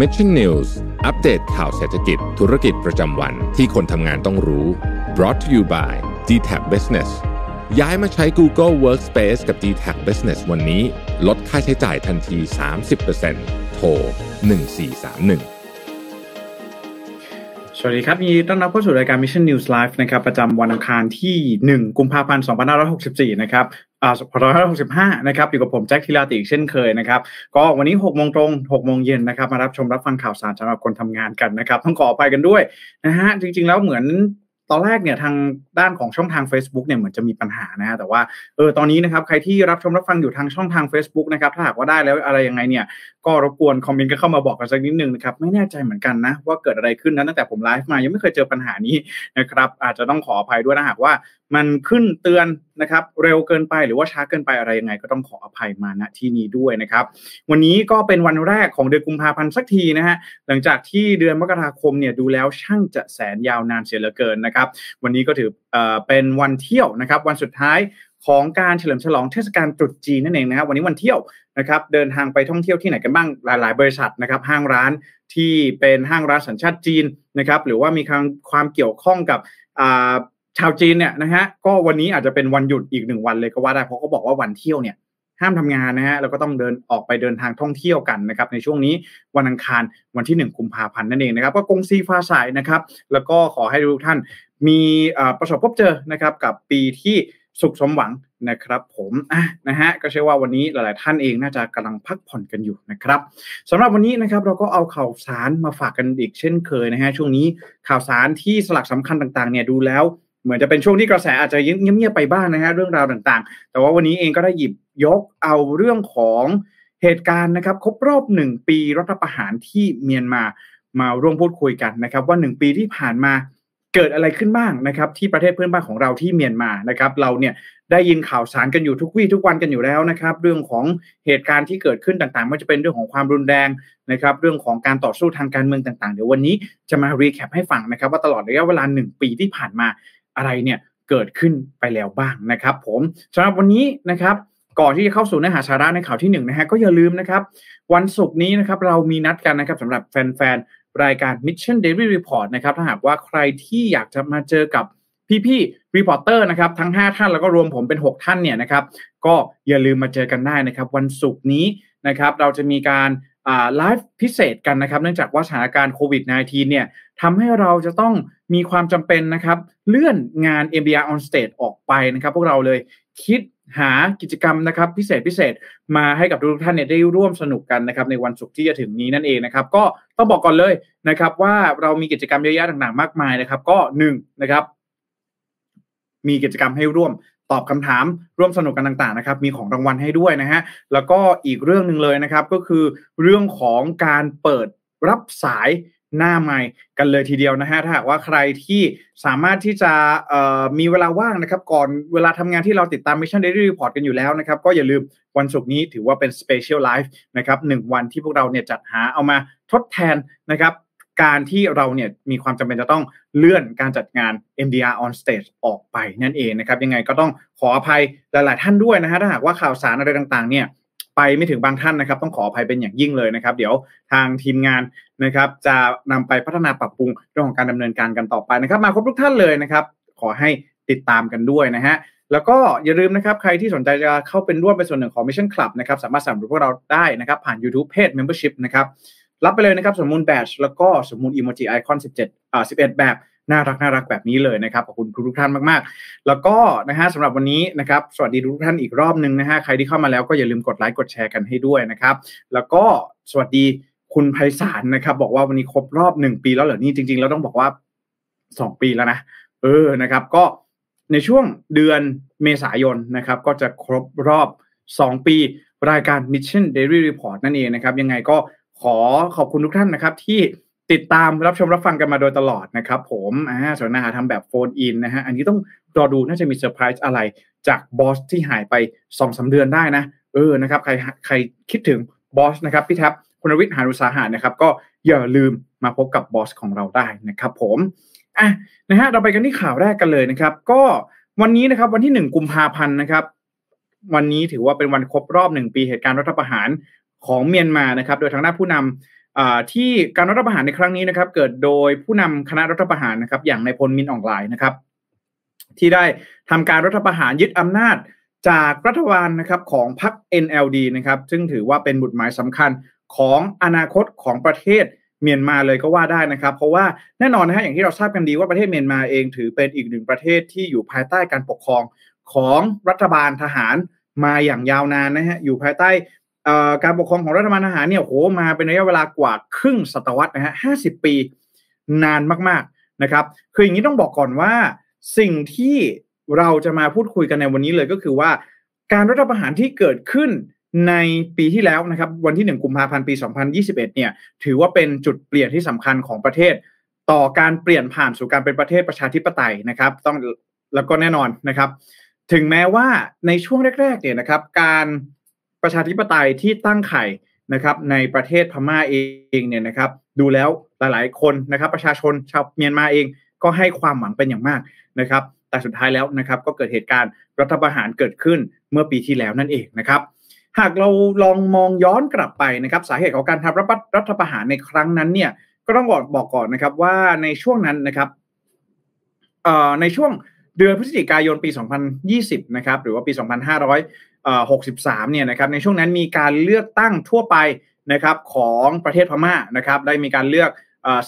Mission News อัปเดตข่าวเศรษฐกิจธุรกิจประจำวันที่คนทำงานต้องรู้ brought to you by d t a c Business ย้ายมาใช้ Google Workspace กับ d t a c Business วันนี้ ลดค่าใช้จ่ายทันที 30%โทร 1431วัสดีครับยินดีต้อนรับเข้าสู่รายการ Mission News Live นะครับประจำวันอังคารที่ 1 กุมภาพันธ์ 2564 นะครับอ่า 2565 นะครับอยู่กับผมแจ็คทิลาติอีกเช่นเคยนะครับ ก็วันนี้6โมงตรง6โมงเย็นนะครับ มารับชมรับฟังข่าวสารสำหรับคนทำงานกันนะครับ ต้องขอไปกันด้วยนะฮะ จริง ๆ แล้วเหมือนตอนแรกเนี่ยทางด้านของช่องทาง Facebook เนี่ยเหมือนจะมีปัญหานะฮะแต่ว่าเออตอนนี้นะครับใครที่รับชมรับฟังอยู่ทางช่องทาง Facebook นะครับถ้าหากว่าได้แล้วอะไรยังไงเนี่ย ก็รบกวนคอมเมนต์ก็เข้ามาบอกกันสักนิดนึงนะครับไม่แน่ใจเหมือนกันนะว่าเกิดอะไรขึ้นนะตั้งแต่ผมไลฟ์มายังไม่เคยเจอปัญหานี้นะครับอาจจะต้องขออภัยด้วยนะหากว่า มันขึ้นเตือนนะครับเร็วเกินไปหรือว่าช้าเกินไปอะไรยังไง ก็ต้องขออภัยมาณที่นี้ด้วยนะครับวันนี้ก็เป็นวันแรกของเดือนกุมภาพันธ์สักทีนะฮะหลังจากที่เดือนมกราคมเนี่ยดูแล้วช่างจะแสนยาวนานเสียเหลือเกินนะครับวันนี้ก็ถือเอ่อเป็นวันเที่ยวนะครับวันสุดท้ายของการเฉลิมฉลองเทศกาลตรุษจีนนั่นเองนะครับวันนี้วันเที่ยว นะครับเดินทางไปท่องเที่ยวที่ไหนกันบ้างหลาย ๆ บริษัทนะครับห้างร้านที่เป็นห้างร้านสัญชาติจีนนะครับหรือว่ามีความความเกี่ยวข้องกับชาวจีนเนี่ยนะฮะก็วันนี้อาจจะเป็นวันหยุดอีกหนึ่งวันเลยก็ว่าได้เพราะเขาบอกว่าวันเที่ยวเนี่ยห้ามทำงานนะฮะแล้วก็ต้องเดินออกไปเดินทางท่องเที่ยวกันนะครับในช่วงนี้วันอังคารวันที่ 1 กุมภาพันธ์นั่นเองนะครับก็กงซีฟ้าใสนะครับ แล้วก็ขอให้ทุกท่านมีประสบพบเจอนะครับกับปีที่สุขสมหวัง นะครับผมอะนะฮะก็เชื่อว่าวันนี้หลาย ๆ ท่านเองน่าจะกำลังพักผ่อนกันอยู่นะครับสำหรับวันนี้นะครับเราก็เอาข่าวสารมาฝากกันอีกเช่นเคยนะฮะช่วงนี้ข่าวสารที่สลักสำคัญต่าง ๆ เนี่ยดูแล้วเหมือนจะเป็นช่วงที่กระแสอาจจะเงียบๆไปบ้างนะฮะเรื่องราวต่างๆ แต่ว่าวันนี้เองก็ได้หยิบยกเอาเรื่องของเหตุการณ์นะครับครบรอบหนึ่งปีรัฐประหารที่เมียนมามาร่วมพูดคุยกันนะครับ ว่าหนึ่งปีที่ผ่านมา เกิดอะไรขึ้นบ้างนะครับ ที่ประเทศเพื่อนบ้านของเราที่เมียนมานะครับ เราเนี่ยได้ยินข่าวสารกันอยู่ทุกวี่ทุกวันกันอยู่แล้วนะครับ เรื่องของเหตุการณ์ที่เกิดขึ้นต่างๆไม่ว่าจะเป็นเรื่องของความรุนแรงนะครับ เรื่องของการต่อสู้ทางการเมืองต่างๆ เดี๋ยววันนี้จะมา recap ให้ฟังนะครับ ว่าตลอดระยะเวลาหนึ่งปีที่ผ่านมาอะไรเนี่ยเกิดขึ้นไปแล้วบ้างนะครับ ผมสำหรับวันนี้นะครับก่อนที่จะเข้าสู่เนื้อหาสาระในข่าวที่1นนะฮะก็อย่าลืมนะครับ วันศุกร์นี้นะครับเรามีนัดกันนะครับสำหรับแฟนๆ รายการ Mission Daily Report นะครับ ถ้าหากว่าใครที่อยากจะมาเจอกับพี่ๆ reporter นะครับ ทั้ง 5 ท่านแล้วก็รวมผมเป็น 6 ท่านเนี่ยนะครับ ก็อย่าลืมมาเจอกันได้นะครับ วันศุกร์นี้นะครับ เราจะมีการไลฟ์พิเศษกันนะครับ เนื่องจากว่าสถานการณ์โควิด -19 เนี่ยทำให้เราจะต้องมีความจำเป็นนะครับ เลื่อนงาน MBR on stage ออกไปนะครับ พวกเราเลยคิด หากิจกรรมนะครับพิเศษพิเศษมาให้กับทุกท่านเนี่ยได้ร่วมสนุกกันนะครับในวันศุกร์ที่จะถึงนี้นั่นเองนะครับก็ต้องบอกก่อนเลยนะครับ ว่าเรามีกิจกรรมเยอะแยะต่างๆ มากมายนะครับ ก็1นนะครับ มีกิจกรรมให้ร่วมตอบคำถามร่วมสนุกกันต่างๆนะครับ มีของรางวัลให้ด้วยนะฮะแล้วก็อีกเรื่องหนึ่งเลยนะครับ ก็คือเรื่องของการเปิดรับสาย หน้าใหม่กันเลยทีเดียวนะฮะถ้าหากว่าใครที่สามารถที่จะมีเวลาว่างนะครับ ก่อนเวลาทำงานที่เราติดตาม Mission Daily Report กันอยู่แล้วนะครับ ก็อย่าลืมวันศุกร์นี้ถือว่าเป็น Special Live นะครับหนึ่งวันที่พวกเราเนี่ยจัดหาเอามาทดแทนนะครับการที่เราเนี่ยมีความจำเป็นจะต้องเลื่อนการจัดงาน MDR on stage ออกไปนั่นเองนะครับ ยังไงก็ต้องขออภัยหลาย ๆ ท่านด้วยนะฮะถ้าหากว่าข่าวสารอะไรต่าง ๆ เนี่ย ไปไม่ถึงบางท่านนะครับ ต้องขออภัยเป็นอย่างยิ่งเลยนะครับ เดี๋ยวทางทีมงานนะครับ จะนำไปพัฒนาปรับปรุงเรื่องของการดำเนินการกันต่อไปนะครับ มาครบทุกท่านเลยนะครับ ขอให้ติดตามกันด้วยนะฮะแล้วก็อย่าลืมนะครับใครที่สนใจจะเข้าเป็นร่วมเป็นส่วนหนึ่งของ Mission Club นะครับสามารถสนับสนุนพวกเราได้นะครับ ผ่าน YouTube Page Membership นะครับรับไปเลยนะครับสมมูลแบชแล้วก็สมมูลอีโมจิไอคอน17อ่า11 แบบ น่ารักน่ารักแบบนี้เลยนะครับขอบคุณทุกท่านมากๆ แล้วก็นะฮะสำหรับวันนี้นะครับสวัสดีทุกท่านอีกรอบหนึ่งนะฮะใครที่เข้ามาแล้วก็อย่าลืมกดไลค์กดแชร์กันให้ด้วยนะครับ แล้วก็สวัสดีคุณไพศาลนะครับบอกว่าวันนี้ครบรอบหนึ่งปีแล้วเหรอนี่จริงๆแล้วต้องบอกว่าสองปีแล้วนะเออนะครับ ก็ในช่วงเดือนเมษายนนะครับ ก็จะครบรอบ 2 ปีรายการ Mission Daily Report นั่นเองนะครับ ยังไงก็ขอขอบคุณทุกท่านนะครับที่ ติดตามรับชมรับฟังกันมาโดยตลอดนะครับผมอ่าส่วนนาทำแบบ phone in นะฮะอันนี้ต้องรอดูน่าจะมีเซอร์ไพรส์อะไรจากบอสที่หายไปสองสามเดือนได้นะ เออนะครับใครใครคิดถึงบอสนะครับพี่แท็บคุณวิทย์หารุสาหานะครับ ก็อย่าลืมมาพบกับบอสของเราได้นะครับ ผมอะนะฮะเราไปกันที่ข่าวแรกกันเลยนะครับ ก็วันนี้นะครับวันที่หนึ่งกุมภาพันธ์นะครับ วันนี้ถือว่าเป็นวันครบรอบหนึ่งปีเหตุการณ์รัฐประหารของเมียนมานะครับ โดยทางด้านผู้น ที่การรัฐประหารในครั้งนี้นะครับ เกิดโดยผู้นำคณะรัฐประหารนะครับ อย่างในพลมินออนไลน์นะครับ ที่ได้ทำการรัฐประหารยึดอำนาจจากรัฐบาลนะครับของพรรค NLD นะครับ ซึ่งถือว่าเป็นบุตรหมายสำคัญของอนาคตของประเทศเมียนมาเลยก็ว่าได้นะครับ เพราะว่าแน่นอนนะฮะอย่างที่เราทราบกันดีว่าประเทศเมียนมาเองถือเป็นอีกหนึ่งประเทศที่อยู่ภายใต้การปกครองของรัฐบาลทหารมาอย่างยาวนานนะฮะอยู่ภายใต้ การปกครองของรัฐบาลทหารเนี่ยโหมาเป็นระยะเวลากว่าครึ่งศตวรรษนะฮะห้าสิบปีนานมากๆนะครับคืออย่างนี้ต้องบอกก่อนว่า สิ่งที่เราจะมาพูดคุยกันในวันนี้เลยก็คือว่า การรัฐประหารที่เกิดขึ้นในปีที่แล้วนะครับวันที่1กุมภาพันธ์ปี 2021 เนี่ยถือว่าเป็นจุดเปลี่ยนที่สำคัญของประเทศ ต่อการเปลี่ยนผ่านสู่การเป็นประเทศประชาธิปไตยนะครับ ต้องแล้วก็แน่นอนนะครับ ถึงแม้ว่าในช่วงแรกๆเนี่ยนะครับ การ ประชาธิปไตยที่ตั้งไข่นะครับในประเทศพม่าเองเนี่ยนะครับ ดูแล้วหลายๆคนนะครับ ประชาชนชาวเมียนมาเองก็ให้ความหวังเป็นอย่างมากนะครับ แต่สุดท้ายแล้วนะครับ ก็เกิดเหตุการณ์รัฐประหารเกิดขึ้นเมื่อปีที่แล้วนั่นเองนะครับ หากเราลองมองย้อนกลับไปนะครับ สาเหตุของการทำรัฐประหารในครั้งนั้นเนี่ยก็ต้องบอกบอกก่อนนะครับว่าในช่วงนั้นนะครับในช่วงเดือนพฤศจิกายนปี 2020 นะครับ หรือว่าปี 63เนี่ยนะครับในช่วงนั้นมีการเลือกตั้งทั่วไปนะครับของประเทศพม่านะครับได้มีการเลือก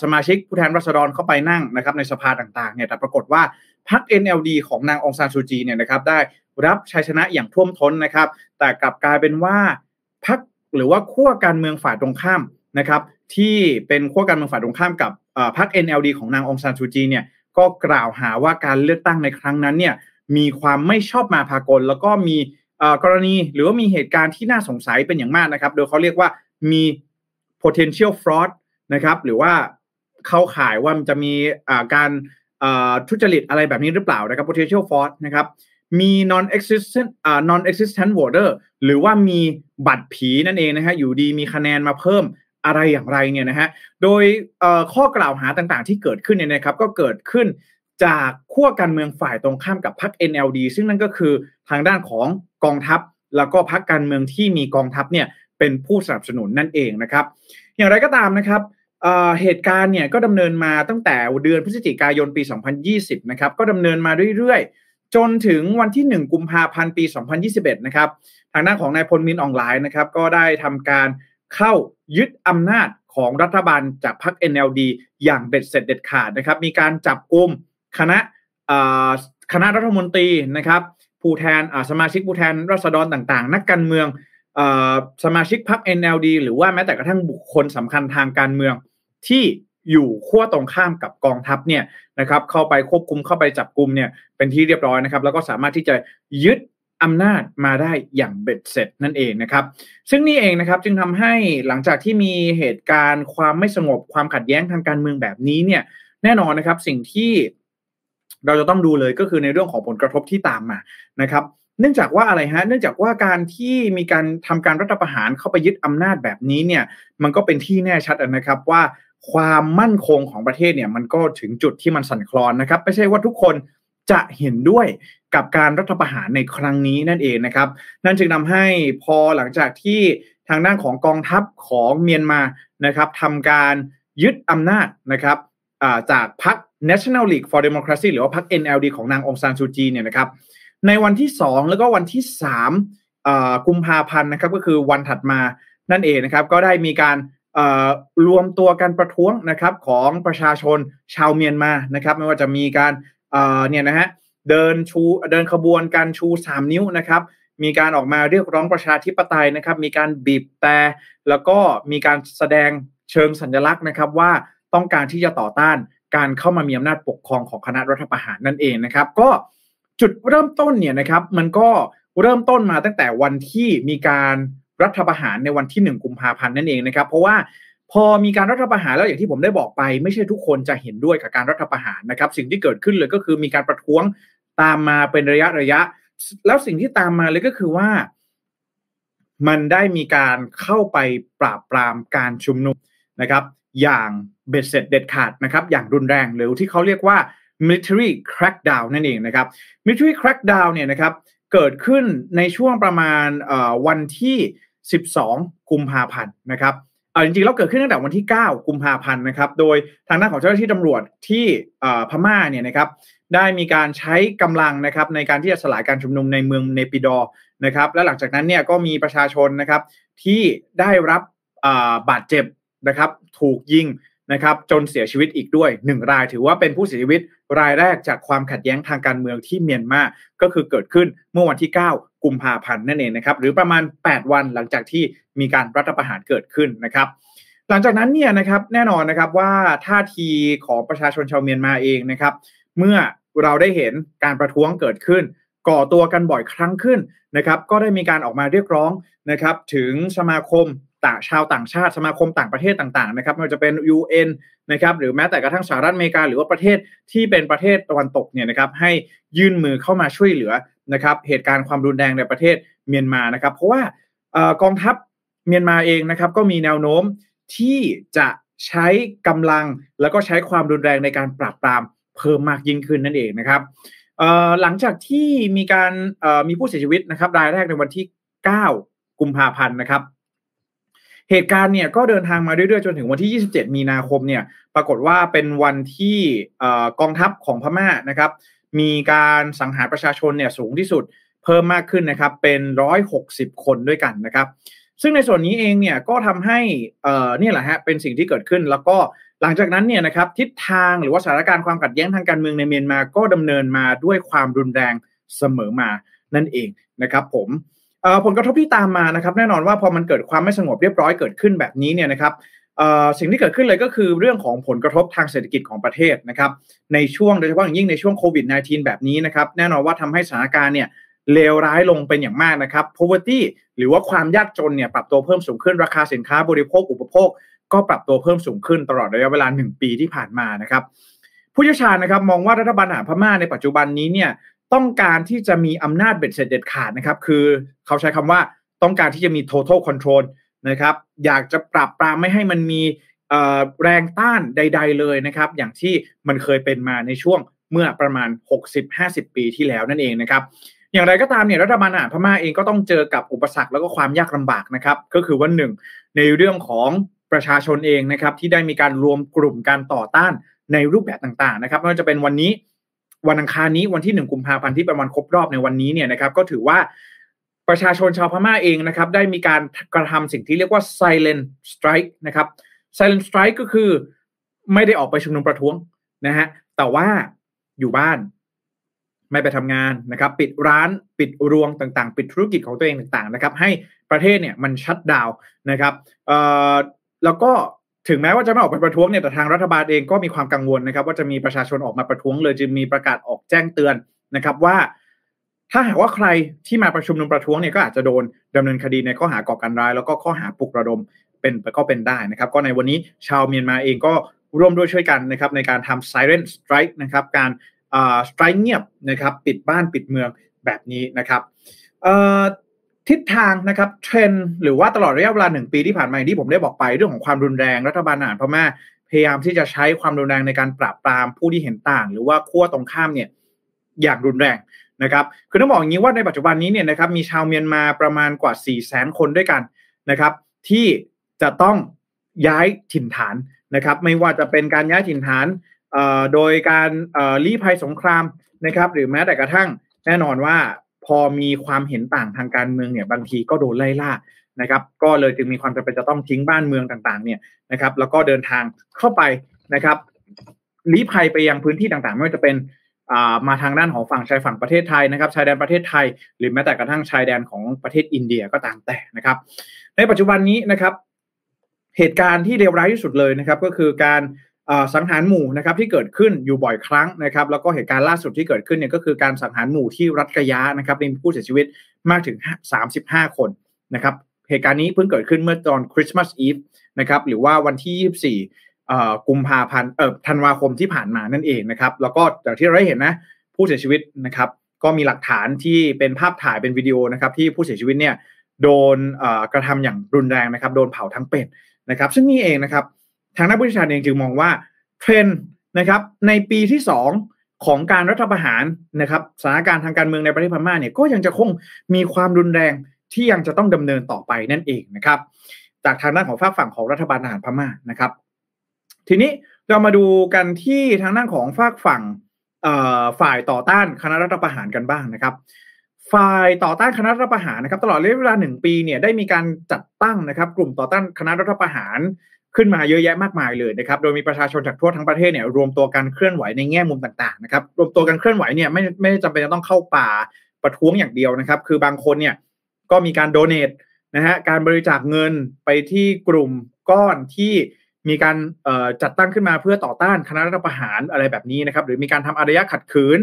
สมาชิกผู้แทนรัษฎรเข้าไปนั่งนะครับในสภาต่างๆเนี่ยแต่ปรากฏว่าพรรค NLD ของนางองซานซูจีเนี่ยนะครับได้รับชัยชนะอย่างท่วมท้นนะครับ แต่กลับกลายเป็นว่าพรรคหรือว่าขั้วการเมืองฝ่ายตรงข้ามนะครับ ที่เป็นขั้วการเมืองฝ่ายตรงข้ามกับพรรค NLD ของนางองซานซูจีเนี่ยก็กล่าวหาว่าการเลือกตั้งในครั้งนั้นเนี่ยมีความไม่ชอบมาพากล แล้วก็มี กรณีหรือว่ามีเหตุการณ์ที่น่าสงสัยเป็นอย่างมากนะครับ โดยเขาเรียกว่ามี potential fraud นะครับหรือว่าเข้าข่ายว่ามันจะมีการทุจริตอะไรแบบนี้หรือเปล่านะครับ potential fraud นะครับมี non existent non existent voter หรือว่ามีบัตรผีนั่นเองนะฮะอยู่ดีมีคะแนนมาเพิ่มอะไรอย่างไรเนี่ยนะฮะโดยข้อกล่าวหาต่างๆที่เกิดขึ้นเนี่ยนะครับก็เกิดขึ้น จากขั้วการเมืองฝ่ายตรงข้ามกับพรรค NLD ซึ่งนั่นก็คือทางด้านของกองทัพ แล้วก็พรรคการเมืองที่มีกองทัพเนี่ยเป็นผู้สนับสนุนนั่นเองนะครับ อย่างไรก็ตามนะครับเหตุการณ์เนี่ยก็ดำเนินมาตั้งแต่เดือนพฤศจิกายนปี 2020 นะครับ ก็ดำเนินมาเรื่อยๆ จนถึงวันที่ 1 กุมภาพันธ์ปี 2021 นะครับ ทางด้านของนายพลมินออนไลน์นะครับ ก็ได้ทำการเข้ายึดอำนาจของรัฐบาลจากพรรค NLD อย่างเบ็ดเสร็จเด็ดขาดนะครับ มีการจับกลุ่ม คณะคณะรัฐมนตรีนะครับ ผู้แทนสมาชิกผู้แทนรัษฎรต่างๆ นักการเมืองสมาชิกพรรค NLD หรือว่าแม้แต่กระทั่งบุคคลสำคัญทางการเมืองที่อยู่ขั้วตรงข้ามกับกองทัพเนี่ยนะครับ เข้าไปควบคุมเข้าไปจับกลุ่มเนี่ยเป็นที่เรียบร้อยนะครับ แล้วก็สามารถที่จะยึดอำนาจมาได้อย่างเบ็ดเสร็จนั่นเองนะครับ ซึ่งนี่เองนะครับจึงทำให้หลังจากที่มีเหตุการณ์ความไม่สงบความขัดแย้งทางการเมืองแบบนี้เนี่ยแน่นอนนะครับ สิ่งที่ เราจะต้องดูเลยก็คือในเรื่องของผลกระทบที่ตามมานะครับ เนื่องจากว่าอะไรฮะ เนื่องจากว่าการที่มีการทำการรัฐประหารเข้าไปยึดอำนาจแบบนี้เนี่ย มันก็เป็นที่แน่ชัดนะครับว่าความมั่นคงของประเทศเนี่ยมันก็ถึงจุดที่มันสั่นคลอนนะครับ ไม่ใช่ว่าทุกคนจะเห็นด้วยกับการรัฐประหารในครั้งนี้นั่นเองนะครับ นั่นจึงทาให้พอหลังจากที่ทางด้านของกองทัพของเมียนมานะครับทำการยึดอำนาจนะครับจากพรรค National League for Democracy หรือว่าพรรค NLD ของนางองซานซูจีเนี่ยนะครับในวันที่ 2 แล้วก็วันที่3กุมภาพันธ์นะครับก็คือวันถัดมานั่นเองนะครับก็ได้มีการรวมตัวกันประท้วงนะครับของประชาชนชาวเมียนมานะครับไม่ว่าจะมีการเนี่ยนะฮะเดินชูเดินขบวนการชู 3 นิ้วนะครับมีการออกมาเรียกร้องประชาธิปไตยนะครับ มีการบีบแต่แล้วก็มีการแสดงเชิงสัญลักษณ์นะครับว่าต้องการที่จะต่อต้าน การเข้ามามีอำนาจปกครองของคณะรัฐประหารนั่นเองนะครับ ก็จุดเริ่มต้นเนี่ยนะครับ มันก็เริ่มต้นมาตั้งแต่วันที่มีการรัฐประหารในวันที่หนึ่งกุมภาพันธ์นั่นเองนะครับ เพราะว่าพอมีการรัฐประหารแล้วอย่างที่ผมได้บอกไป ไม่ใช่ทุกคนจะเห็นด้วยกับการรัฐประหารนะครับ สิ่งที่เกิดขึ้นเลยก็คือมีการประท้วงตามมาเป็นระยะระยะ แล้วสิ่งที่ตามมาเลยก็คือว่า มันได้มีการเข้าไปปราบปรามการชุมนุมนะครับ อย่าง เบ็ดเสร็จเด็ดขาดนะครับอย่างรุนแรงหรือที่เขาเรียกว่า military crackdown นั่นเองนะครับ military crackdown เนี่ยนะครับเกิดขึ้นในช่วงประมาณวันที่ 12 กุมภาพันธ์นะครับจริงๆแล้วเกิดขึ้นตั้งแต่วันที่ 9 กุมภาพันธ์นะครับ โดยทางด้านของเจ้าหน้าที่ตำรวจที่พม่าเนี่ยนะครับ ได้มีการใช้กำลังนะครับในการที่จะสลายการชุมนุมในเมืองเนปิดอนะครับ และหลังจากนั้นเนี่ยก็มีประชาชนนะครับที่ได้รับบาดเจ็บนะครับ ถูกยิง นะครับจนเสียชีวิตอีกด้วย 1 รายถือว่าเป็นผู้เสียชีวิตรายแรกจากความขัดแย้งทางการเมืองที่เมียนมาก็คือเกิดขึ้นเมื่อวันที่ 9 กุมภาพันธ์นั่นเองนะครับหรือประมาณ 8 วันหลังจากที่มีการรัฐประหารเกิดขึ้นนะครับหลังจากนั้นเนี่ยนะครับแน่นอนนะครับว่าท่าทีของประชาชนชาวเมียนมาเองนะครับ เมื่อเราได้เห็นการประท้วงเกิดขึ้น ก่อตัวกันบ่อยครั้งขึ้นนะครับ ก็ได้มีการออกมาเรียกร้องนะครับ ถึงสมาคม ต่างชาวต่างชาติสมาคมต่างประเทศต่างๆนะครับไม่ว่าจะเป็น UN นะครับหรือแม้แต่กระทั่งสหรัฐอเมริกาหรือว่าประเทศที่เป็นประเทศตะวันตกเนี่ยนะครับให้ยื่นมือเข้ามาช่วยเหลือนะครับเหตุการณ์ความรุนแรงในประเทศเมียนมานะครับ เพราะว่ากองทัพเมียนมาเองนะครับก็มีแนวโน้มที่จะใช้กำลังแล้วก็ใช้ความรุนแรงในการปราบปรามเพิ่มมากยิ่งขึ้นนั่นเองนะครับหลังจากที่มีการมีผู้เสียชีวิตนะครับรายแรกในวันที่ 9 กุมภาพันธ์นะครับ เหตุการณ์เนี่ยก็เดินทางมาเรื่อยๆ จนถึงวันที่ 27 มีนาคมเนี่ยปรากฏว่าเป็นวันที่กองทัพของพม่านะครับมีการสังหารประชาชนเนี่ยสูงที่สุดเพิ่มมากขึ้นนะครับเป็น 160 คนด้วยกันนะครับซึ่งในส่วนนี้เองเนี่ยก็ทำให้เนี่แหละฮะเป็นสิ่งที่เกิดขึ้น แล้วก็หลังจากนั้นเนี่ยนะครับทิศทางหรือว่าสถานการณ์ความขัดแย้งทางการเมืองในเมียนมาก็ดำเนินมาด้วยความรุนแรงเสมอมานั่นเองนะครับผม ผลกระทบที่ตามมานะครับ แน่นอนว่าพอมันเกิดความไม่สงบเรียบร้อยเกิดขึ้นแบบนี้เนี่ยนะครับสิ่งที่เกิดขึ้นเลยก็คือเรื่องของผลกระทบทางเศรษฐกิจของประเทศนะครับ ในช่วงโดยเฉพาะอย่างยิ่งในช่วงโควิด -19 แบบนี้นะครับ แน่นอนว่าทำให้สถานการณ์เนี่ยเลวร้ายลงเป็นอย่างมากนะครับ poverty หรือว่าความยากจนเนี่ยปรับตัวเพิ่มสูงขึ้นราคาสินค้าบริโภคอุปโภค ก็ปรับตัวเพิ่มสูงขึ้นตลอดระยะเวลา 1 ปีที่ผ่านมานะครับ ผู้เชี่ยวชาญนะครับมองว่ารัฐบาลอาพม่าในปัจจุบันนี้เนี่ย ต้องการที่จะมีอำนาจเบ็ดเสร็จเด็ดขาดนะครับ คือเขาใช้คำว่าต้องการที่จะมี total control นะครับ อยากจะปรับปรามไม่ให้มันมีแรงต้านใด ๆ เลยนะครับ อย่างที่มันเคยเป็นมาในช่วงเมื่อประมาณ 60-50 ปีที่แล้วนั่นเองนะครับ อย่างไรก็ตามเนี่ยรัฐบาลอาพม่าเองก็ต้องเจอกับอุปสรรคแล้วก็ความยากลำบากนะครับ ก็คือวันหนึ่งในเรื่องของประชาชนเองนะครับที่ได้มีการรวมกลุ่มการต่อต้านในรูปแบบต่างๆนะครับไม่ว่าจะเป็นวันนี้ วันอังคารนี้วันที่หนึ่งกุมภาพันธ์ที่เป็นวันครบรอบในวันนี้เนี่ยนะครับ ก็ถือว่าประชาชนชาวพม่าเองนะครับ ได้มีการกระทำสิ่งที่เรียกว่า silent strike นะครับ silent strike ก็คือไม่ได้ออกไปชุมนุมประท้วงนะฮะแต่ว่าอยู่บ้านไม่ไปทำงานนะครับ ปิดร้านปิดรวงต่างๆ ปิดธุรกิจของตัวเองต่างๆ นะครับ ให้ประเทศเนี่ยมันชัดดาวนะครับเอ่อแล้วก็ ถึงแม้ว่าจะไม่ออกไปประท้วงเนี่ยแต่ทางรัฐบาลเองก็มีความกังวลนะครับ ว่าจะมีประชาชนออกมาประท้วงเลยจึงมีประกาศออกแจ้งเตือนนะครับว่า ถ้าหากว่าใครที่มาประชุมนุมประท้วงเนี่ยก็อาจจะโดนดำเนินคดีในข้อหาก่อการร้าย แล้วก็ข้อหาปลุกระดมเป็นก็เป็นได้นะครับ ก็ในวันนี้ชาวเมียนมาเองก็ร่วมด้วยช่วยกันนะครับในการทำ silent strike นะครับการสไตร์เงียบนะครับปิดบ้านปิดเมืองแบบนี้นะครับ ทิศทางนะครับเทรนหรือว่าตลอดระยะเวลาหนึ่งปีที่ผ่านมาที่ผมได้บอกไปเรื่องของความรุนแรงรัฐบาลอาหารพม่าพยายามที่จะใช้ความรุนแรงในการปราบปรามผู้ที่เห็นต่าง หรือว่าขั้วตรงข้ามเนี่ยอย่างรุนแรงนะครับคือต้องบอกอย่างนี้ว่าในปัจจุบันนี้เนี่ยนะครับมีชาวเมียนมาประมาณกว่า4 0 0 0 0 0คนด้วยกันนะครับ ที่จะต้องย้ายถิ่นฐานนะครับ ไม่ว่าจะเป็นการย้ายถิ่นฐานโดยการลี้ภัยสงครามนะครับ หรือแม้แต่กระทั่งแน่นอนว่า พอมีความเห็นต่างทางการเมืองเนี่ยบางทีก็โดนไล่ล่านะครับ ก็เลยจึงมีความจำเป็นจะต้องทิ้งบ้านเมืองต่างๆ เนี่ยนะครับ แล้วก็เดินทางเข้าไปนะครับลี้ภัยไปยังพื้นที่ต่างๆ ไม่ว่าจะเป็นมาทางด้านของฝั่งชายฝั่งประเทศไทยนะครับ ชายแดนประเทศไทย หรือแม้แต่กระทั่งชายแดนของประเทศอินเดียก็ตามแต่นะครับ ในปัจจุบันนี้นะครับ เหตุการณ์ที่เลวร้ายที่สุดเลยนะครับ ก็คือการ สังหารหมู่นะครับที่เกิดขึ้นอยู่บ่อยครั้งนะครับแล้วก็เหตุการณ์ล่าสุดที่เกิดขึ้นเนี่ยก็คือการสังหารหมู่ที่รัฐกยะนะครับมีผู้เสียชีวิตมากถึง 35 คนนะครับเหตุการณ์นี้เพิ่งเกิดขึ้นเมื่อตอนคริสต์มาสอีฟนะครับหรือว่าวันที่ 24 กุมภาพันธ์เอ่อธันวาคมที่ผ่านมานั่นเองนะครับแล้วก็อย่างที่เราได้เห็นนะผู้เสียชีวิตนะครับก็มีหลักฐานที่เป็นภาพถ่ายเป็นวิดีโอนะครับที่ผู้เสียชีวิตเนี่ยโดนกระทำอย่างรุนแรงนะครับโดนเผาทั้งเป็ดนะครับซึ่งนี่เองนะครับ ทางนักวิชาการเองจึงมองว่าเทรนนะครับในปีที่สองของการรัฐประหารนะครับสถานการณ์ทางการเมืองในประเทศพม่าเนี่ยก็ยังจะคงมีความรุนแรงที่ยังจะต้องดำเนินต่อไปนั่นเองนะครับจากทางด้านของฝากฝั่งของรัฐบาลทหารพม่านะครับ ทีนี้เรามาดูกันที่ทางด้านของฝากฝั่งฝ่ายต่อต้านคณะรัฐประหารกันบ้างนะครับ ฝ่ายต่อต้านคณะรัฐประหารนะครับ ตลอดระยะเวลาหนึ่งปีเนี่ยได้มีการจัดตั้งนะครับ กลุ่มต่อต้านคณะรัฐประหาร ขึ้นมาเยอะแยะมากมายเลยนะครับ โดยมีประชาชนจากทั่วทั้งประเทศเนี่ยรวมตัวกันเคลื่อนไหวในแง่มุมต่างๆนะครับ รวมตัวกันเคลื่อนไหวเนี่ยไม่ไม่จำเป็นจะต้องเข้าป่าประท้วงอย่างเดียวนะครับ คือบางคนเนี่ยก็มีการโดเนทนะฮะการบริจาคเงินไปที่กลุ่มก้อนที่มีการจัดตั้งขึ้นมาเพื่อต่อต้านคณะรัฐประหารอะไรแบบนี้นะครับ หรือมีการทำอารยะขัดขืน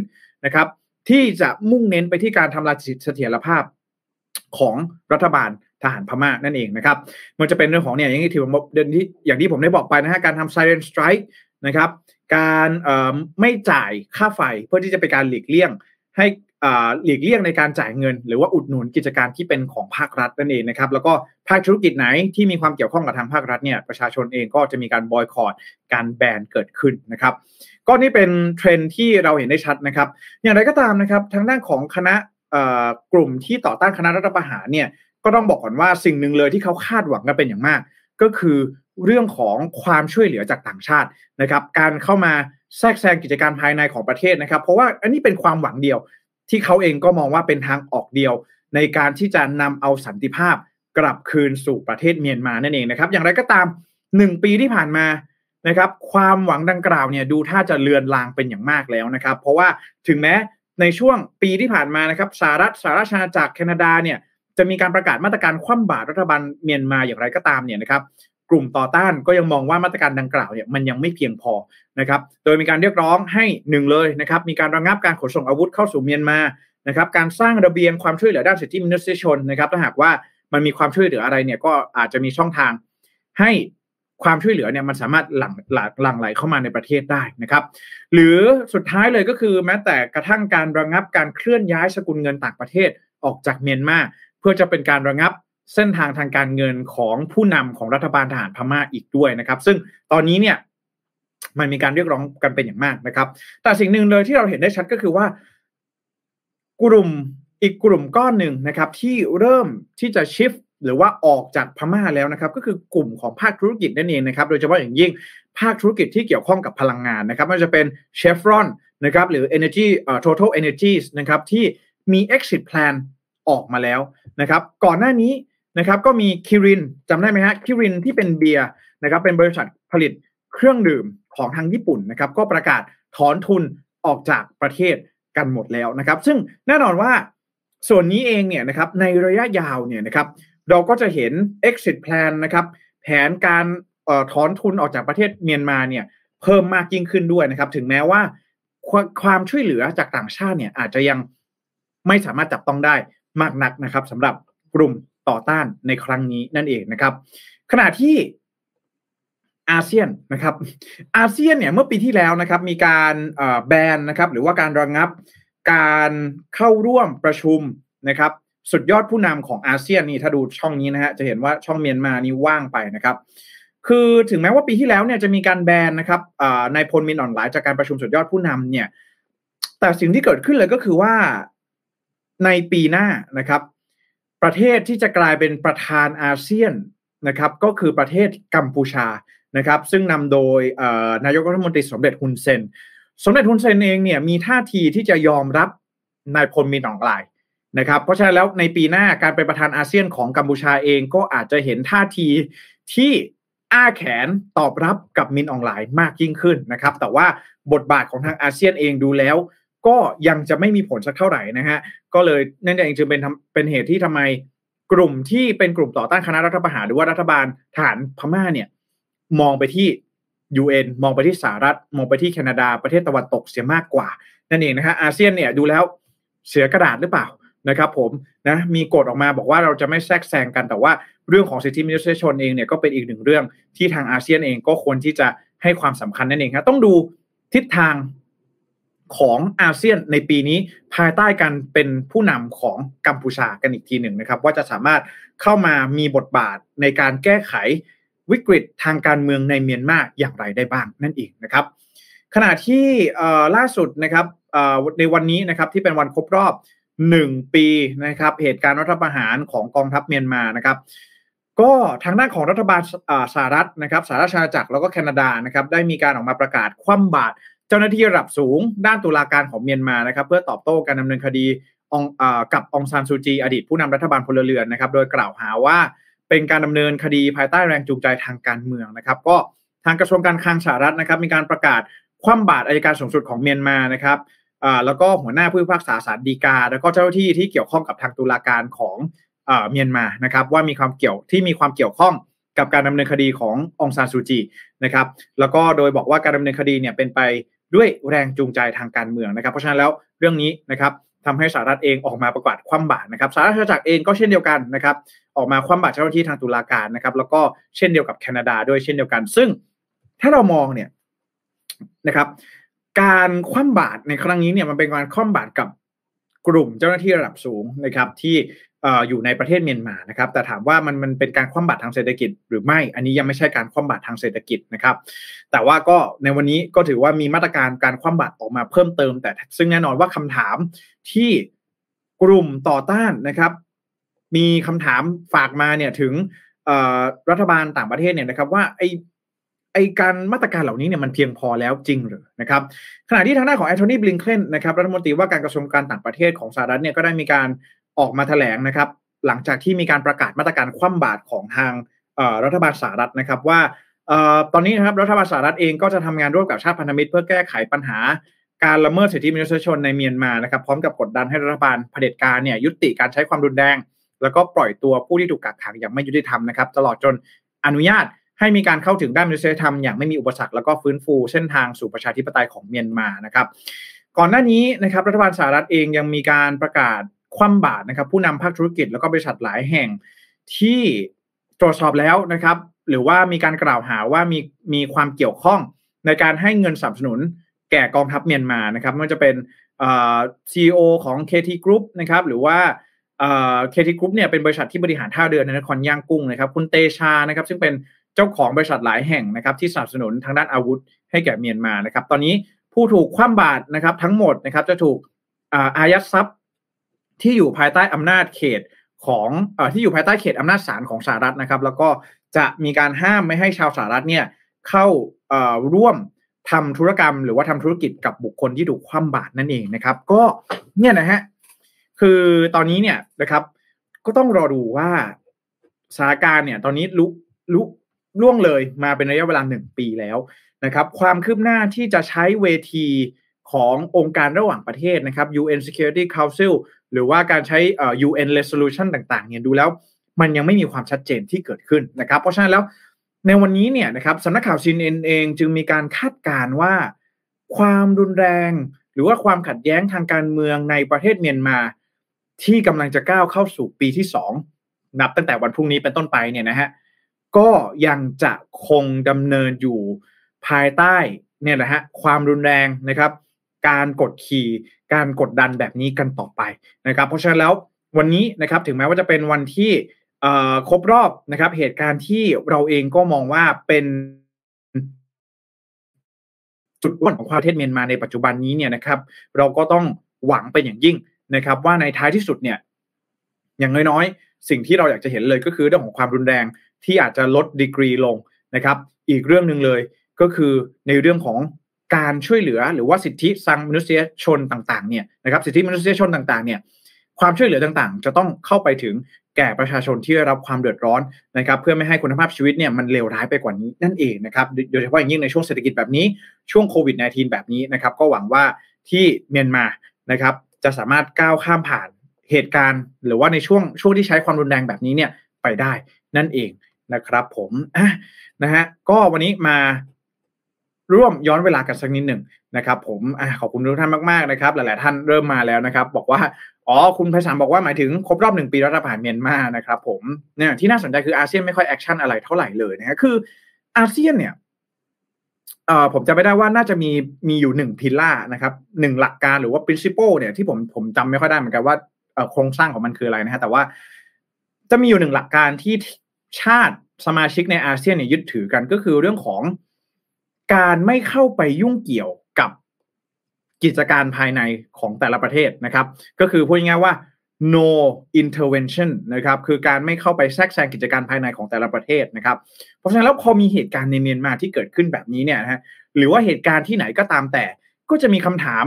นะครับ ที่จะมุ่งเน้นไปที่การทำลายเสถียรภาพของรัฐบาล ทหารพม่านั่นเองนะครับ มันจะเป็นเรื่องของเนี่ยอย่างที่ผมเดินที่อย่างที่ผมได้บอกไปนะฮะการทำ silent strike นะครับ การไม่จ่ายค่าไฟเพื่อที่จะเป็นการหลีกเลี่ยงให้หลีกเลี่ยงในการจ่ายเงิน หรือว่าอุดหนุนกิจการที่เป็นของภาครัฐนั่นเองนะครับ แล้วก็ภาคธุรกิจไหนที่มีความเกี่ยวข้องกับทางภาครัฐเนี่ยประชาชนเองก็จะมีการบอยคอรดการแบนเกิดขึ้นนะครับ ก็นี่เป็นเทรนที่เราเห็นได้ชัดนะครับ อย่างไรก็ตามนะครับทางด้านของคณะกลุ่มที่ต่อต้านคณะรัฐประหารเนี่ย ก็ต้องบอกก่อนว่าสิ่งหนึ่งเลยที่เขาคาดหวังกันเป็นอย่างมาก ก็คือเรื่องของความช่วยเหลือจากต่างชาตินะครับ การเข้ามาแทรกแซงกิจการภายในของประเทศนะครับ เพราะว่าอันนี้เป็นความหวังเดียว ที่เขาเองก็มองว่าเป็นทางออกเดียว ในการที่จะนำเอาสันติภาพกลับคืนสู่ประเทศเมียนมานั่นเองนะครับ อย่างไรก็ตามหนึ่งปีที่ผ่านมานะครับ ความหวังดังกล่าวเนี่ยดูท่าจะเลือนลางเป็นอย่างมากแล้วนะครับ เพราะว่าถึงแม้ในช่วงปีที่ผ่านมานะครับสหรัฐสหราชอาณาจักรแคนาดาเนี่ย จะมีการประกาศมาตรการคว่ำบาตรรัฐบาลเมียนมาอย่างไรก็ตามเนี่ยนะครับกลุ่มต่อต้านก็ยังมองว่ามาตรการดังกล่าวเนี่ยมันยังไม่เพียงพอนะครับโดยมีการเรียกร้องให้หนึ่งเลยนะครับมีการระงับการขนส่งอาวุธเข้าสู่เมียนมานะครับการสร้างระเบียงความช่วยเหลือด้านสิทธิมนุษยชนนะครับถ้าหากว่ามันมีความช่วยเหลืออะไรเนี่ยก็อาจจะมีช่องทางให้ความช่วยเหลือเนี่ยมันสามารถหลั่งหลั่งไหลเข้ามาในประเทศได้นะครับ หรือสุดท้ายเลยก็คือแม้แต่กระทั่งการระงับการเคลื่อนย้ายสกุลเงินต่างประเทศออกจากเมียนมา พื่อจะเป็นการระงับเส้นทางทางการเงินของผู้นำของรัฐบาลทหารพม่าอีกด้วยนะครับ ซึ่งตอนนี้เนี่ยมันมีการเรียกร้องกันเป็นอย่างมากนะครับ แต่สิ่งหนึ่งเลยที่เราเห็นได้ชัดก็คือว่า กลุ่มอีกกลุ่มก้อนหนึ่งนะครับ ที่เริ่มที่จะชิฟหรือว่าออกจากพม่าแล้วนะครับ ก็คือกลุ่มของภาคธุรกิจนั่นเองนะครับ โดยเฉพาะอย่างยิ่งภาคธุรกิจที่เกี่ยวข้องกับพลังงานนะครับไม่ว่าจะเป็น Chevron นะครับหรือ Energy uh, Total Energies นะครับที่มี exit plan ออกมาแล้วนะครับ ก่อนหน้านี้นะครับก็มีคิรินจำได้ไหมฮะคิรินที่เป็นเบียร์นะครับเป็นบริษัทผลิตเครื่องดื่มของทางญี่ปุ่นนะครับก็ประกาศถอนทุนออกจากประเทศกันหมดแล้วนะครับ ซึ่งแน่นอนว่าส่วนนี้เองเนี่ยนะครับในระยะยาวเนี่ยนะครับเราก็จะเห็น exit plan นะครับแผนการถอนทุนออกจากประเทศเมียนมาเนี่ยเพิ่มมากยิ่งขึ้นด้วยนะครับ ถึงแม้ว่าความช่วยเหลือจากต่างชาติเนี่ยอาจจะยังไม่สามารถจับต้องได้ มากนักนะครับสำหรับกลุ่มต่อต้านในครั้งนี้นั่นเองนะครับ ขณะที่อาเซียนนะครับอาเซียนเนี่ยเมื่อปีที่แล้วนะครับมีการแบนนะครับหรือว่าการระงงับการเข้าร่วมประชุมนะครับสุดยอดผู้นำของอาเซียนนี่ถ้าดูช่องนี้นะฮะจะเห็นว่าช่องเมียนมานี่ว่างไปนะครับ คือถึงแม้ว่าปีที่แล้วเนี่ยจะมีการแบนนะครับนายพลมินอ่องหล่ายจากการประชุมสุดยอดผู้นำเนี่ยแต่สิ่งที่เกิดขึ้นเลยก็คือว่า ในปีหน้านะครับ ประเทศที่จะกลายเป็นประธานอาเซียนนะครับ ก็คือประเทศกัมพูชานะครับ ซึ่งนำโดยนายกรัฐมนตรีสมเด็จฮุนเซนสมเด็จฮุนเซนเองเนี่ยมีท่าทีที่จะยอมรับนายพลมินอ่องหล่ายนะครับ เพราะฉะนั้นแล้วในปีหน้าการเป็นประธานอาเซียนของกัมพูชาเองก็อาจจะเห็นท่าทีที่อ้าแขนตอบรับกับมินออนไลน์มากยิ่งขึ้นนะครับ แต่ว่าบทบาทของทางอาเซียนเองดูแล้ว ก็ยังจะไม่มีผลสักเท่าไหร่นะฮะก็เลยนั่นเองจึงเป็นเป็นเหตุที่ทำไมกลุ่มที่เป็นกลุ่มต่อต้านคณะรัฐประหารหรือว่ารัฐบาลฐานพม่าเนี่ย มองไปที่ UN มองไปที่สหรัฐ มองไปที่แคนาดาประเทศตะวันตกเสียมากกว่า นั่นเองนะฮะอาเซียนเนี่ยดูแล้วเสียกระดาษหรือเปล่านะครับผมนะมีกฎออกมาบอกว่าเราจะไม่แทรกแซงกันแต่ว่าเรื่องของสิทธิมนุษยชนเองเนี่ยก็เป็นอีกหนึ่งเรื่องที่ทางอาเซียนเองก็ควรที่จะให้ความสำคัญนั่นเองครับต้องดูทิศทาง ของอาเซียนในปีนี้ภายใต้การเป็นผู้นำของกัมพูชากันอีกทีหนึ่งนะครับ ว่าจะสามารถเข้ามามีบทบาทในการแก้ไขวิกฤตทางการเมืองในเมียนมาอย่างไรได้บ้างนั่นเองนะครับ ขณะที่ล่าสุดนะครับในวันนี้นะครับที่เป็นวันครบรอบ1ปีนะครับเหตุการณ์รัฐประหารของกองทัพเมียนมานะครับ ก็ทางด้านของรัฐบาลสหรัฐนะครับสหรัฐอาณาจักรแล้วก็แคนาดานะครับได้มีการออกมาประกาศคว่ำบาตร เจ้าหน้าที่ระดับสูง ด้านตุลาการของเมียนมานะครับ เพื่อตอบโต้การดำเนินคดีองกับองซานซูจี อดีตผู้นำรัฐบาลพลเรือนนะครับ โดยกล่าวหาว่าเป็นการดำเนินคดีภายใต้แรงจูงใจทางการเมืองนะครับ ก็ทางกระทรวงการคลังสหรัฐนะครับ มีการประกาศคว่ำบาตรอายการสูงสุดของเมียนมานะครับแล้วก็หัวหน้าผู้พิพากษาศาลฎีกา แล้วก็เจ้าหน้าที่ที่เกี่ยวข้องกับทางตุลาการของเมียนมานะครับ ว่ามีความเกี่ยวที่มีความเกี่ยวข้องกับการดำเนินคดีขององซานซูจีนะครับ แล้วก็โดยบอกว่าการดำเนินคดีเนี่ยเป็นไป ด้วยแรงจูงใจทางการเมืองนะครับ เพราะฉะนั้นแล้วเรื่องนี้นะครับทำให้สหรัฐเองออกมาประกาศคว่ำบาตรนะครับสหรัฐจักรเองก็เช่นเดียวกันนะครับออกมาคว่ำบาตรเจ้าหน้าที่ทางตุลาการนะครับแล้วก็เช่นเดียวกับแคนาดาด้วยเช่นเดียวกัน ซึ่งถ้าเรามองเนี่ยนะครับการคว่ำบาตรในครั้งนี้เนี่ยมันเป็นการคว่ำบาตรกับกลุ่มเจ้าหน้าที่ระดับสูงนะครับที่ อยู่ในประเทศเมียนมานะครับ แต่ถามว่ามันมันเป็นการคว่ำบาตรทางเศรษฐกิจหรือไม่ อันนี้ยังไม่ใช่การคว่ำบาตรทางเศรษฐกิจนะครับ แต่ว่าก็ในวันนี้ก็ถือว่ามีมาตรการการคว่ำบาตรออกมาเพิ่มเติม แต่ซึ่งแน่นอนว่าคำถามที่กลุ่มต่อต้านนะครับ มีคำถามฝากมาเนี่ยถึงรัฐบาลต่างประเทศเนี่ยนะครับ ว่าไอไอการมาตรการเหล่านี้เนี่ยมันเพียงพอแล้วจริงหรือนะครับขณะที่ทางด้านของแอนโทนีบลิงเคนนะครับรัฐมนตรีว่าการกระทรวงการต่างประเทศของสหรัฐเนี่ยก็ได้มีการ ออกมาแถลงนะครับ หลังจากที่มีการประกาศมาตรการคว่ำบาตรของทางรัฐบาลสหรัฐนะครับว่าตอนนี้นะครับรัฐบาลสหรัฐเองก็จะทำงานร่วมกับชาติพันธมิตร เพื่อแก้ไขปัญหาการละเมิดสิทธิมนุษยชนในเมียนมานะครับ พร้อมกับกดดันให้รัฐบาลเผด็จการเนี่ยยุติการใช้ความรุนแรง แล้วก็ปล่อยตัวผู้ที่ถูกกักขังอย่างไม่ยุติธรรมนะครับ ตลอดจนอนุญาตให้มีการเข้าถึงด้านมนุษยธรรมอย่างไม่มีอุปสรรคแล้วก็ฟื้นฟูเส้นทางสู่ประชาธิปไตยของเมียนมานะครับ ก่อนหน้านี้นะครับรัฐบาลสหรัฐเองยังมีการประกาศ คว่ำบาตรนะครับ ผู้นำภาคธุรกิจแล้วก็บริษัทหลายแห่งที่ตรวจสอบแล้วนะครับ หรือว่ามีการกล่าวหาว่ามีมีความเกี่ยวข้องในการให้เงินสนับสนุนแก่กองทัพเมียนมานะครับไม่ว่าจะเป็นซีอีโอของ KT Group นะครับหรือว่าเคทีกรุ๊ปเนี่ยเป็นบริษัทที่บริหารท่าเรือในนครย่างกุ้งนะครับ คุณเตชานะครับ ซึ่งเป็นเจ้าของบริษัทหลายแห่งนะครับ ที่สนับสนุนทางด้านอาวุธให้แก่เมียนมานะครับ ตอนนี้ผู้ถูกคว่ำบาตรนะครับ ทั้งหมดนะครับจะถูกอายัดทรัพย์ ที่อยู่ภายใต้อำนาจเขตของอที่อยู่ภายใต้เขตอำนาจศาลของสหรัฐนะครับ แล้วก็จะมีการห้ามไม่ให้ชาวสหรัฐเนี่ยเข้าร่วมทำธุรกรรม หรือว่าทำธุรกิจกับบุคคลที่ถูกคว่ำบาตรนั่นเองนะครับ ก็เนี่ยนะฮะคือตอนนี้เนี่ยนะครับ ก็ต้องรอดูว่าสถานการณ์เนี่ย ตอนนี้ลุลุล่วงเลยมาเป็นระยะเวลาหนึ่งปีแล้วนะครับ ความคืบหน้าที่จะใช้เวทีขององค์การระหว่างประเทศนะครับ UN Security Council หรือว่าการใช้ UN resolution ต่างๆเนี่ยดูแล้วมันยังไม่มีความชัดเจนที่เกิดขึ้นนะครับ เพราะฉะนั้นแล้วในวันนี้เนี่ยนะครับสำนักข่าวซีเอ็นเองจึงมีการคาดการณ์ว่า ความรุนแรง หรือว่าความขัดแย้งทางการเมืองในประเทศเมียนมา ที่กำลังจะก้าวเข้าสู่ปีที่สองนับตั้งแต่วันพรุ่งนี้เป็นต้นไปเนี่ยนะฮะก็ยังจะคงดำเนินอยู่ภายใต้เนี่ยนะฮะความรุนแรงนะครับ การกดขี่การกดดันแบบนี้กันต่อไปนะครับ เพราะฉะนั้นแล้ววันนี้นะครับถึงแม้ว่าจะเป็นวันที่ครบรอบนะครับ เหตุการณ์ที่เราเองก็มองว่าเป็นจุดอ้วนของประเทศเมียนมาในปัจจุบันนี้เนี่ยนะครับ เราก็ต้องหวังเป็นอย่างยิ่งนะครับ ว่าในท้ายที่สุดเนี่ย อย่างน้อยๆ สิ่งที่เราอยากจะเห็นเลยก็คือเรื่องของความรุนแรงที่อาจจะลดดีกรีลงนะครับ อีกเรื่องหนึ่งเลยก็คือในเรื่องของ การช่วยเหลือหรือว่าสิทธิสังมนุษยชนต่างๆเนี่ยนะครับสิทธิมนุษยชนต่างๆเนี่ยความช่วยเหลือต่างๆ จะต้องเข้าไปถึงแก่ประชาชนที่ได้รับความเดือดร้อนนะครับเพื่อไม่ให้คุณภาพชีวิตเนี่ยมันเลวร้ายไปกว่านี้นั่นเองนะครับโดยเฉพาะอย่างยิ่งในช่วงเศรษฐกิจแบบนี้ช่วงโควิด -19 แบบนี้นะครับก็หวังว่าที่เมียนมานะครับจะสามารถก้าวข้ามผ่านเหตุการณ์ หรือว่าในช่วงช่วงที่ใช้ความรุนแรงแบบนี้เนี่ยไปได้นั่นเองนะครับผมนะฮะก็วันนี้มา ร่วมย้อนเวลากันสักนิดหนึ่งนะครับ ผมอขอบคุณทุกท่านมากๆนะครับ หลายๆท่านเริ่มมาแล้วนะครับ บอกว่าอ๋อคุณไพศาลบอกว่าหมายถึงครบรอบหนึ่งปีรัฐประหารเมียนมานะครับ ผมเนี่ยที่น่าสนใจคืออาเซียนไม่ค่อย action อะไรเท่าไหร่เลยนะฮะคืออาเซียนเนี่ยเอ่อผมจะไม่ได้ว่าน่าจะมีมีอยู่หนึ่ง pillar นะครับหนึ่งหลักการหรือว่า principle เนี่ยที่ผมผมจำไม่ค่อยได้เหมือนกันว่าโครงสร้างของมันคืออะไรนะฮะแต่ว่าจะมีอยู่หนึ่งหลักการที่ชาติสมาชิกในอาเซียนเนี่ยยึดถือกันก็คือเรื่องของ การไม่เข้าไปยุ่งเกี่ยวกับกิจการภายในของแต่ละประเทศนะครับ ก็คือพูดง่ายๆว่า no intervention นะครับ คือการไม่เข้าไปแทรกแซงกิจการภายในของแต่ละประเทศนะครับ เพราะฉะนั้นแล้วพอมีเหตุการณ์ในเมียนมาที่เกิดขึ้นแบบนี้เนี่ยนะฮะหรือว่าเหตุการณ์ที่ไหนก็ตามแต่ ก็จะมีคำถาม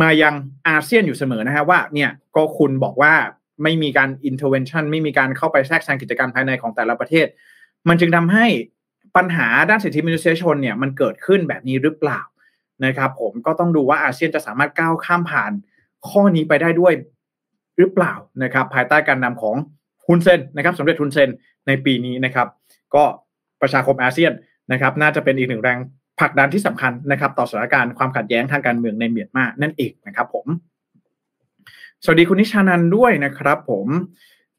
มายังอาเซียนอยู่เสมอนะฮะว่าเนี่ยก็คุณบอกว่าไม่มีการ intervention ไม่มีการเข้าไปแทรกแซงกิจการภายในของแต่ละประเทศ มันจึงทำให้ ปัญหาด้านสิทธิมนุษยชนเนี่ยมันเกิดขึ้นแบบนี้หรือเปล่านะครับ ผมก็ต้องดูว่าอาเซียนจะสามารถก้าวข้ามผ่านข้อนี้ไปได้ด้วยหรือเปล่านะครับ ภายใต้การนำของฮุนเซนนะครับสมเด็จฮุนเซนในปีนี้นะครับ ก็ประชาคมอาเซียนนะครับ น่าจะเป็นอีกหนึ่งแรงผลักดันที่สำคัญนะครับ ต่อสถานการณ์ความขัดแย้งทางการเมืองในเมียนมานั่นเองนะครับ ผม สวัสดีคุณนิชานันด้วยนะครับ ผม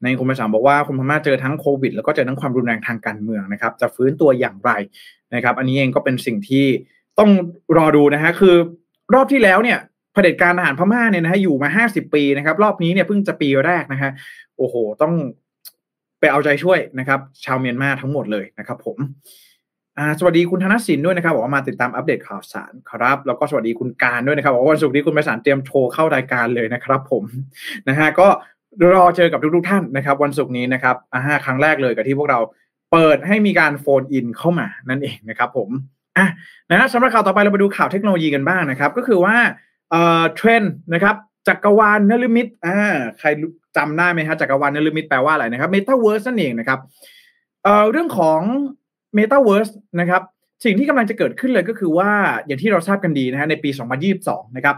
ในคุณประสามบอกว่าคุณพม่าเจอทั้งโควิด แล้วก็เจอทั้งความรุนแรงทางการเมืองนะครับ จะฟื้นตัวอย่างไรนะครับ อันนี้เองก็เป็นสิ่งที่ต้องรอดูนะฮะคือรอบที่แล้วเนี่ยเผด็จการทหารพม่าเนี่ยนะฮะอยู่มาห้าสิบปีนะครับ รอบนี้เนี่ยเพิ่งจะปีแรกนะฮะโอ้โห ต้องไปเอาใจช่วยนะครับ ชาวเมียนมาทั้งหมดเลยนะครับ ผมสวัสดีคุณธนสินด้วยนะครับบอกว่ามาติดตามอัปเดตข่าวสารครับ แล้วก็สวัสดีคุณการด้วยนะครับบอกว่าวันศุกร์นี้คุณไปสารเตรียมโทรเข้ารายการเลยนะครับ ผมนะฮะก็ รอเจอกับทุกๆท่านนะครับวันศุกร์นี้นะครับอ่าครั้งแรกเลยกับที่พวกเราเปิดให้มีการโฟนอินเข้ามานั่นเองนะครับผมอะนะสำหรับข่าวต่อไปเราไปดูข่าวเทคโนโลยีกันบ้างนะครับ ก็คือว่าเอ่อเทรนด์นะครับจักรวาลนฤมิตอ่าใครจำได้ไหมฮะจักรวาลนฤมิตแปลว่าอะไรนะครับเมตาเวิร์สนั่นเองนะครับเอ่อเรื่องของเมตาเวิร์สนะครับสิ่งที่กำลังจะเกิดขึ้นเลยก็คือว่าอย่างที่เราทราบกันดีนะฮะในปี 2022 นะครับ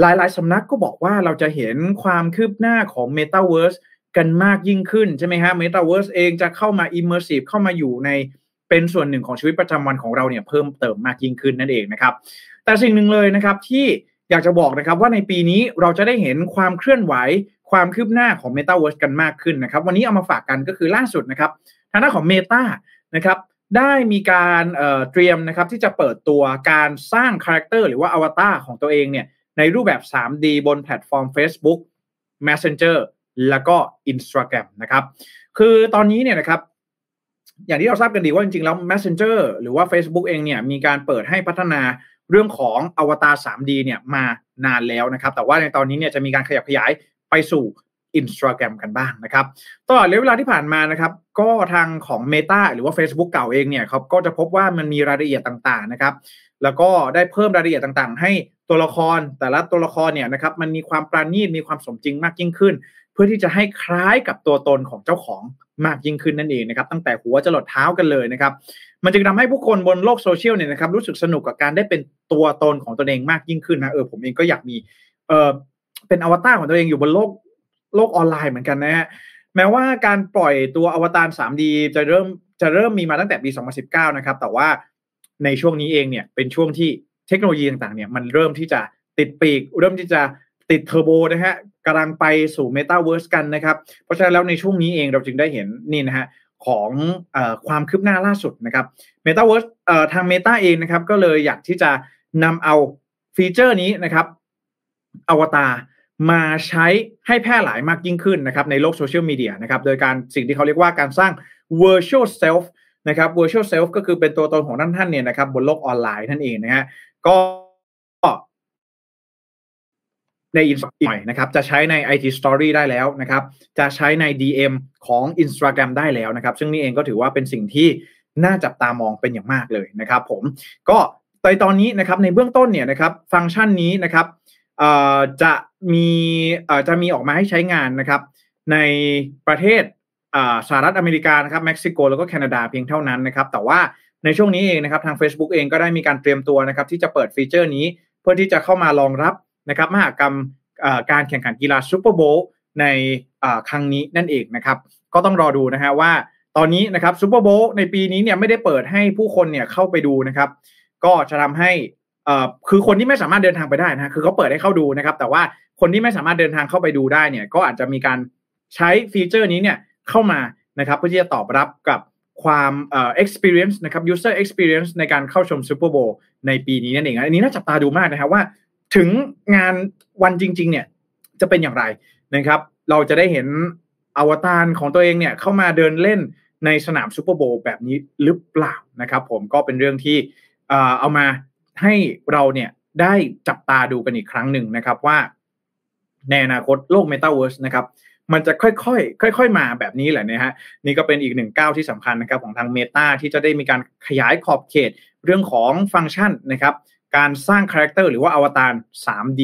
หลายๆสำนักก็บอกว่าเราจะเห็นความคืบหน้าของ Metaverse กันมากยิ่งขึ้นใช่ไหมฮะ Metaverse เองจะเข้ามา Immersive เข้ามาอยู่ในเป็นส่วนหนึ่งของชีวิตประจำวันของเราเนี่ยเพิ่มเติมมากยิ่งขึ้นนั่นเองนะครับแต่สิ่งหนึ่งเลยนะครับที่อยากจะบอกนะครับว่าในปีนี้เราจะได้เห็นความเคลื่อนไหวความคืบหน้าของ Metaverse กันมากขึ้นนะครับวันนี้เอามาฝากกันก็คือล่าสุดนะครับทางด้านของ Meta นะครับได้มีการเตรียมนะครับที่จะเปิดตัวการสร้าง character หรือว่าอวตารของตัวเองเนี่ย ในรูปแบบ 3D บนแพลตฟอร์ม Facebook Messenger แล้วก็ Instagram นะครับ คือตอนนี้เนี่ยนะครับ อย่างที่เราทราบกันดีว่าจริงๆ แล้ว Messenger หรือว่า Facebook เองเนี่ยมีการเปิดให้พัฒนาเรื่องของอวตาร 3D เนี่ยมานานแล้วนะครับ แต่ว่าในตอนนี้เนี่ยจะมีการขยับขยายไปสู่ อินสตาแกรมกันบ้างนะครับตลอดระยะเวลาที่ผ่านมานะครับก็ทางของ Meta หรือว่า Facebook เก่าเองเนี่ยเขาก็จะพบว่ามันมีรายละเอียดต่างๆนะครับแล้วก็ได้เพิ่มรายละเอียดต่างๆ ให้ตัวละครแต่ละตัวละครเนี่ยนะครับมันมีความปราณีตมีความสมจริงมากยิ่งขึ้น เพื่อที่จะให้คล้ายกับตัวตนของเจ้าของมากยิ่งขึ้นนั่นเองนะครับตั้งแต่หัวจรดเท้ากันเลยนะครับมันจึงทาให้ผู้คนบนโลกโซเชียลเนี่ยนะครับรู้สึกสนุกกับการได้เป็นตัวตนของตัวเองมากยิ่งขึ้นนะเออผมเองก็อยากมีเออเป็นอวตารของตัวเองอยู่บนโลก โลกออนไลน์เหมือนกันนะฮะแม้ว่าการปล่อยตัวอวตาร 3D จะเริ่มจะเริ่มมีมาตั้งแต่ปี 2019 นะครับ แต่ว่าในช่วงนี้เองเนี่ยเป็นช่วงที่เทคโนโลยีต่างๆเนี่ยมันเริ่มที่จะติดปีก เริ่มที่จะติดเทอร์โบนะฮะกำลังไปสู่เมตาเวิร์สกันนะครับ เพราะฉะนั้นแล้วในช่วงนี้เองเราจึงได้เห็นนี่นะฮะของอความคืบหน้าล่าสุดนะครับเมตาเวิร์สทางเมตาเองนะครับ ก็เลยอยากที่จะนำเอาฟีเจอร์นี้นะครับอวตาร มาใช้ให้แพร่หลายมากยิ่งขึ้นนะครับในโลกโซเชียลมีเดียนะครับโดยการสิ่งที่เขาเรียกว่าการสร้าง virtual self นะครับ virtual self ก็คือเป็นตัวตนของท่านท่านเนี่ยนะครับบนโลกออนไลน์นั่นเองนะฮะก็ในอินสตาแกรมนะครับ จะใช้ใน IT Story ได้แล้วนะครับ จะใช้ใน DM ของ Instagram ได้แล้วนะครับ ซึ่งนี่เองก็ถือว่าเป็นสิ่งที่น่าจับตามองเป็นอย่างมากเลยนะครับ ผม ก็ในตอนนี้นะครับในเบื้องต้นเนี่ยนะครับ ฟังก์ชันนี้นะครับ จะมีจะมีออกมาให้ใช้งานนะครับ ในประเทศสหรัฐอเมริกานะครับเม็กซิโกแล้วก็แคนาดาเพียงเท่านั้นนะครับ แต่ว่าในช่วงนี้เองนะครับทาง Facebook เองก็ได้มีการเตรียมตัวนะครับ ที่จะเปิดฟีเจอร์นี้เพื่อที่จะเข้ามารองรับนะครับมหากรรมการแข่งขันกีฬา Super Bowl ในครั้งนี้นั่นเองนะครับ ก็ต้องรอดูนะฮะว่าตอนนี้นะครับ Super Bowl ในปีนี้เนี่ยไม่ได้เปิดให้ผู้คนเนี่ยเข้าไปดูนะครับ ก็จะทำให้ คือคนที่ไม่สามารถเดินทางไปได้นะคือเขาเปิดให้เข้าดูนะครับ แต่ว่าคนที่ไม่สามารถเดินทางเข้าไปดูได้เนี่ย ก็อาจจะมีการใช้ฟีเจอร์นี้เนี่ยเข้ามานะครับ เพื่อที่จะตอบรับกับความเอ่อ experience นะครับ user experience ในการเข้าชม Super Bowl ในปีนี้นั่นเองอันนี้น่าจับตาดูมากนะครับว่า ถึงงานวันจริง ๆ เนี่ยจะเป็นอย่างไรนะครับ เราจะได้เห็นอวตารของตัวเองเนี่ยเข้ามาเดินเล่นในสนามซูเปอร์โบว์แบบนี้หรือเปล่านะครับ ผมก็เป็นเรื่องที่เอามา ให้เราเนี่ยได้จับตาดูกันอีกครั้งหนึ่งนะครับว่า ในอนาคตโลก Metaverse นะครับมันจะค่อยๆ ค่อย ๆ มาแบบนี้แหละนะฮะนี่ก็เป็นอีกหนึ่งก้าวที่สำคัญนะครับของทาง Meta ที่จะได้มีการขยายขอบเขตเรื่องของฟังก์ชันนะครับการสร้างคาแรคเตอร์หรือว่าอวตาร 3D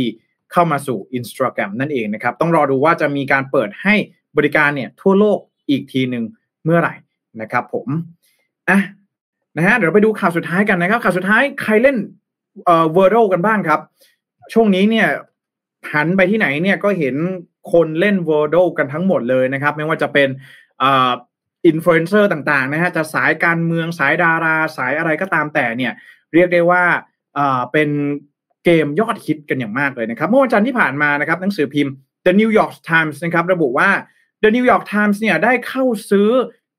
เข้ามาสู่ Instagram นั่นเองนะครับ ต้องรอดูว่าจะมีการเปิดให้บริการเนี่ยทั่วโลกอีกทีหนึ่งเมื่อไหร่นะครับผมอะ นะฮะเดี๋ยวไปดูข่าวสุดท้ายกันนะครับ ข่าวสุดท้ายใครเล่นเอ่อ w o r d กันบ้างครับ ช่วงนี้เนี่ยหันไปที่ไหนเนี่ยก็เห็นคนเล่น w o r d กันทั้งหมดเลยนะครับ ไม่ว่าจะเป็นอ่าอินฟลูเอนเซอร์ต่างๆนะฮะจะสายการเมืองสายดาราสายอะไรก็ตามแต่เนี่ย เรียกได้ว่าอ่าเป็นเกมยอดฮิตกันอย่างมากเลยนะครับ เมื่อวันจันทร์ที่ผ่านมานะครับหนังสือพิมพ์ The New York Times นะครับ ระบุว่า The New York Times เนี่ยได้เข้าซื้อ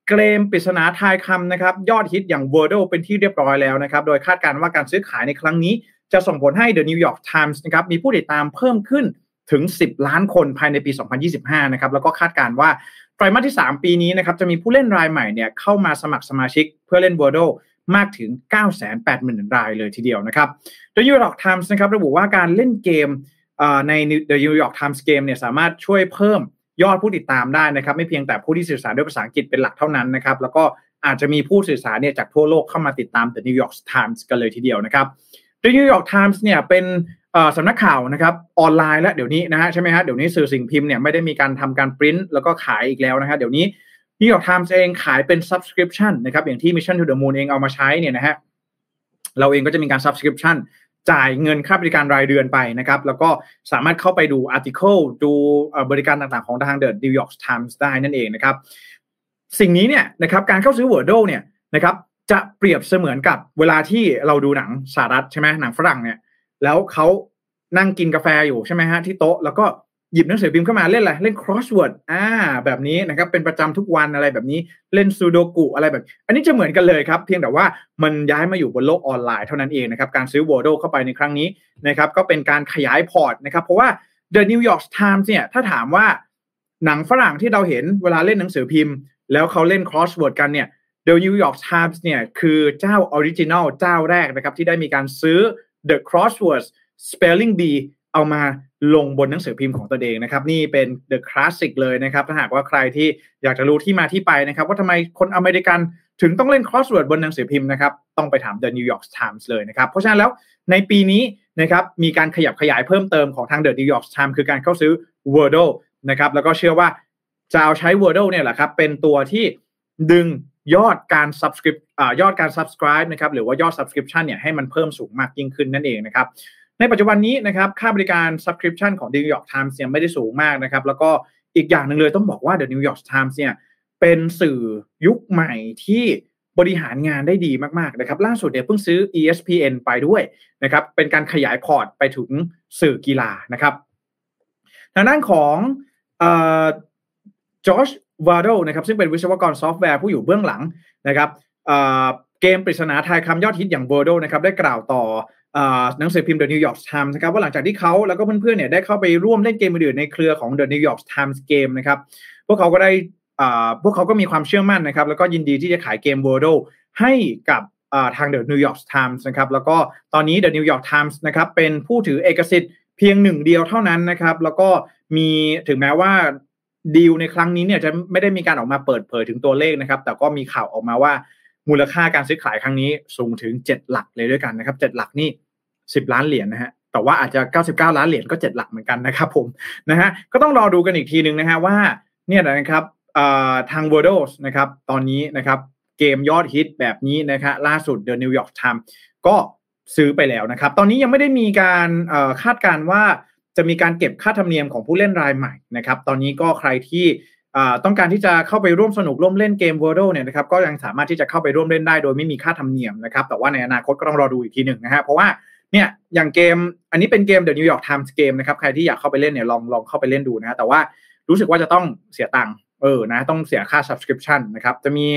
เกมปริศนาทายคำนะครับ ยอดฮิตอย่าง Wordle เป็นที่เรียบร้อยแล้วนะครับ โดยคาดการณ์ว่าการซื้อขายในครั้งนี้ จะส่งผลให้ The New York Times นะครับมีผู้ติดตามเพิ่มขึ้นถึง 10 ล้านคนภายในปี 2025 นะครับ แล้วก็คาดการณ์ว่าไตรมาสที่ 3 ปีนี้นะครับ จะมีผู้เล่นรายใหม่เนี่ยเข้ามาสมัครสมาชิกเพื่อเล่น Wordle มากถึง 980,000 รายเลยทีเดียวนะครับ The New York Times นะครับระบุว่าการเล่นเกมใน The New York Times Game เนี่ยสามารถช่วยเพิ่ม ยอดผู้ติดตามได้นะครับ ไม่เพียงแต่ผู้ที่สื่อสารด้วยภาษาอังกฤษเป็นหลักเท่านั้นนะครับ แล้วก็อาจจะมีผู้สื่อสารเนี่ยจากทั่วโลกเข้ามาติดตาม The New York Times กันเลยทีเดียวนะครับ The New York Times เนี่ยเป็นสำนักข่าวนะครับออนไลน์แล้วเดี๋ยวนี้นะฮะใช่ไหมฮะเดี๋ยวนี้สื่อสิ่งพิมพ์เนี่ยไม่ได้มีการทำการปริ้นแล้วก็ขายอีกแล้วนะฮะเดี๋ยวนี้ New York Times เองขายเป็น subscription นะครับอย่างที่ Mission to the Moon เองเอามาใช้เนี่ยนะฮะเราเองก็จะมีการ subscription จ่ายเงินค่าบริการรายเดือนไปนะครับ แล้วก็สามารถเข้าไปดู article ดูบริการต่างๆ ของทาง The New York Times ได้นั่นเองนะครับ สิ่งนี้เนี่ยนะครับการเข้าซื้อ Wordle เนี่ยนะครับจะเปรียบเสมือนกับเวลาที่เราดูหนังสหรัฐใช่ไหมหนังฝรั่งเนี่ย แล้วเขานั่งกินกาแฟอยู่ใช่ไหมฮะที่โต๊ะแล้วก็ หยิบหนังสือพิมพ์เข้ามาเล่นอะไรเล่น crossword อ่า แบบนี้นะครับ เป็นประจำทุกวันอะไรแบบนี้เล่นซูโดกุอะไรแบบ อันนี้จะเหมือนกันเลยครับ เพียงแต่ว่ามันย้ายมาอยู่บนโลกออนไลน์เท่านั้นเองนะครับ การซื้อ Wordle เข้าไปในครั้งนี้นะครับ ก็เป็นการขยายพอร์ตนะครับ เพราะว่า The New York Times เนี่ย ถ้าถามว่าหนังฝรั่งที่เราเห็นเวลาเล่นหนังสือพิมพ์ แล้วเขาเล่น crossword กันเนี่ย The New York Times เนี่ยคือเจ้าออริจินัลเจ้าแรกนะครับที่ได้มีการซื้อ The Crosswords Spelling Bee เอามา ลงบนหนังสือพิมพ์ของตัวเองนะครับ นี่เป็น The Classic เลยนะครับ ถ้าหากว่าใครที่อยากจะรู้ที่มาที่ไปนะครับ ว่าทำไมคนอเมริกันถึงต้องเล่น crossword บนหนังสือพิมพ์นะครับ ต้องไปถาม The New York Times เลยนะครับ เพราะฉะนั้นแล้วในปีนี้นะครับมีการขยับขยายเพิ่มเติมของทาง The New York Times คือการเข้าซื้อ Wordle นะครับแล้วก็เชื่อว่าจะเอาใช้ Wordle เนี่ยแหละครับเป็นตัวที่ดึงยอดการ subscribe ยอดการ subscribe นะครับหรือว่ายอด subscription เนี่ยให้มันเพิ่มสูงมากยิ่งขึ้นนั่นเองนะครับ ในปัจจุบันนี้นะครับค่าบริการ subscription ของ The New York Times เนี่ยไม่ได้สูงมากนะครับ แล้วก็อีกอย่างหนึ่งเลยต้องบอกว่า The New York Times เนี่ยเป็นสื่อยุคใหม่ที่บริหารงานได้ดีมากๆนะครับ ล่าสุดเนี่ยเพิ่งซื้อ ESPN ไปด้วยนะครับ เป็นการขยายพอร์ตไปถึงสื่อกีฬานะครับ ทางด้านของ Josh Wardle นะครับ ซึ่งเป็นวิศวกรซอฟต์แวร์ผู้อยู่เบื้องหลังนะครับเกมปริศนาทายคำยอดฮิตอย่าง w o r d นะครับ ได้กล่าวต่อ หนังสือพิมพ์ The New York Times นะครับว่าหลังจากที่เขาแล้วก็เพื่อนๆเนี่ยได้เข้าไปร่วมเล่นเกมอื่นในเครือของ The New York Times Game นะครับพวกเขาก็ได้พวกเขาก็มีความเชื่อมั่นนะครับ แล้วก็ยินดีที่จะขายเกม Wordle ให้กับทาง The New York Times นะครับแล้วก็ตอนนี้ The New York Times นะครับเป็นผู้ถือเอกสิทธิ์เพียงหนึ่งเดียวเท่านั้นนะครับ แล้วก็มีถึงแม้ว่าดีลในครั้งนี้เนี่ยจะไม่ได้มีการออกมาเปิดเผยถึงตัวเลขนะครับ แต่ก็มีข่าวออกมาว่า มูลค่าการซื้อขายครั้งนี้สูงถึง 7 หลักเลยด้วยกันนะครับ 7 หลักนี่ 10 ล้านเหรียญนะฮะแต่ว่าอาจจะ 99 ล้านเหรียญก็ 7 หลักเหมือนกันนะครับผมนะฮะก็ต้องรอดูกันอีกทีหนึ่งนะฮะว่าเนี่ยนะครับทาง w o r d l e นะครับตอนนี้นะครับเกมยอดฮิตแบบนี้นะครับล่าสุด The New York Times ก็ซื้อไปแล้วนะครับ ตอนนี้ยังไม่ได้มีการคาดการว่าจะมีการเก็บค่าธรรมเนียมของผู้เล่นรายใหม่นะครับ ตอนนี้ก็ใครที่ ต้องการที่จะเข้าไปร่วมสนุกร่วมเล่นเกม w o r d l e เนี่ยนะครับก็ยังสามารถที่จะเข้าไปร่วมเล่นได้โดยไม่มีค่าธรรมเนียมนะครับแต่ว่าในอนาคตก็ต้องรอดูอีกทีหนึ่งนะฮะเพราะว่าเนี่ยอย่างเกมอันนี้เป็นเกม The New York Times เกมนะครับใครที่อยากเข้าไปเล่นเนี่ยลองลองเข้าไปเล่นดูนะแต่ว่ารู้สึกว่าจะต้องเสียตังค์เออนะต้องเสียค่า subscription นะครับจะมี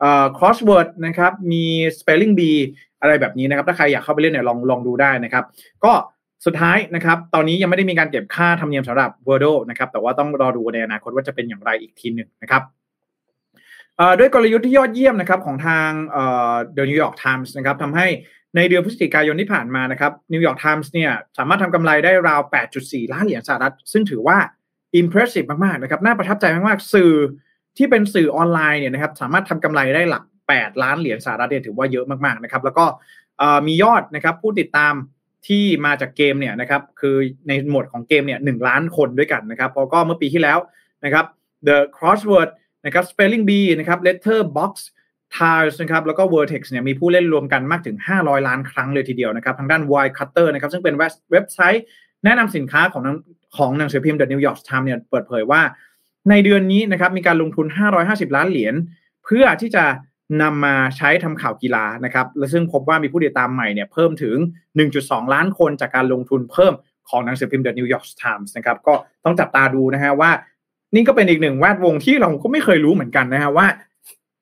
เอ่อ crossword นะครับมี spelling bee อะไรแบบนี้นะครับถ้าใครอยากเข้าไปเล่นเนี่ยลองลองดูได้นะครับ ก็ สุดท้ายนะครับ ตอนนี้ยังไม่ได้มีการเก็บค่าธรรมเนียมสำหรับ Wordle นะครับ แต่ว่าต้องรอดูในอนาคตว่าจะเป็นอย่างไรอีกทีหนึ่งนะครับด้วยกลยุทธ์ที่ยอดเยี่ยมนะครับของทาง The New York Times นะครับทำให้ในเดือนพฤศจิกายนที่ผ่านมานะครับ New York Times เนี่ยสามารถทำกำไรได้ราว 8.4 ล้านเหรียญสหรัฐ ซึ่งถือว่า impressive มากๆนะครับน่าประทับใจมากๆ สื่อที่เป็นสื่อออนไลน์เนี่ยนะครับสามารถทำกำไรได้หลัก 8 ล้านเหรียญสหรัฐเนี่ยถือว่าเยอะมากๆนะครับแล้วก็มียอดนะครับผู้ติดตาม ที่มาจากเกมเนี่ยนะครับคือในหมวดของเกมเนี่ยหล้านคนด้วยกันนะครับพอก็เมื่อปีที่แล้วนะครับ The Crossword นะครับ Spelling Bee นะครับ Letterbox Tiles นะครับแล้วก็ Vertex เนี่ยมีผู้เล่นรวมกันมากถึง 500 ล้านครั้งเลยทีเดียวนะครับ ทางด้าน Wirecutter นะครับซึ่งเป็นเว็บไซต์แนะนำสินค้าของของหนังสือพิมพ์ The New York Times เนี่ยเปิดเผยว่า ในเดือนนี้นะครับมีการลงทุน 550 ล้านเหรียญเพื่อที่จะ นำมาใช้ทำข่าวกีฬานะครับ และซึ่งพบว่ามีผู้ติดตามใหม่เนี่ยเพิ่มถึง 1.2 ล้านคนจากการลงทุนเพิ่มของหนังสือพิมพ์ The New York Times นะครับ ก็ต้องจับตาดูนะฮะว่า นี่ก็เป็นอีกหนึ่งแวดวงที่เราก็ไม่เคยรู้เหมือนกันนะฮะว่า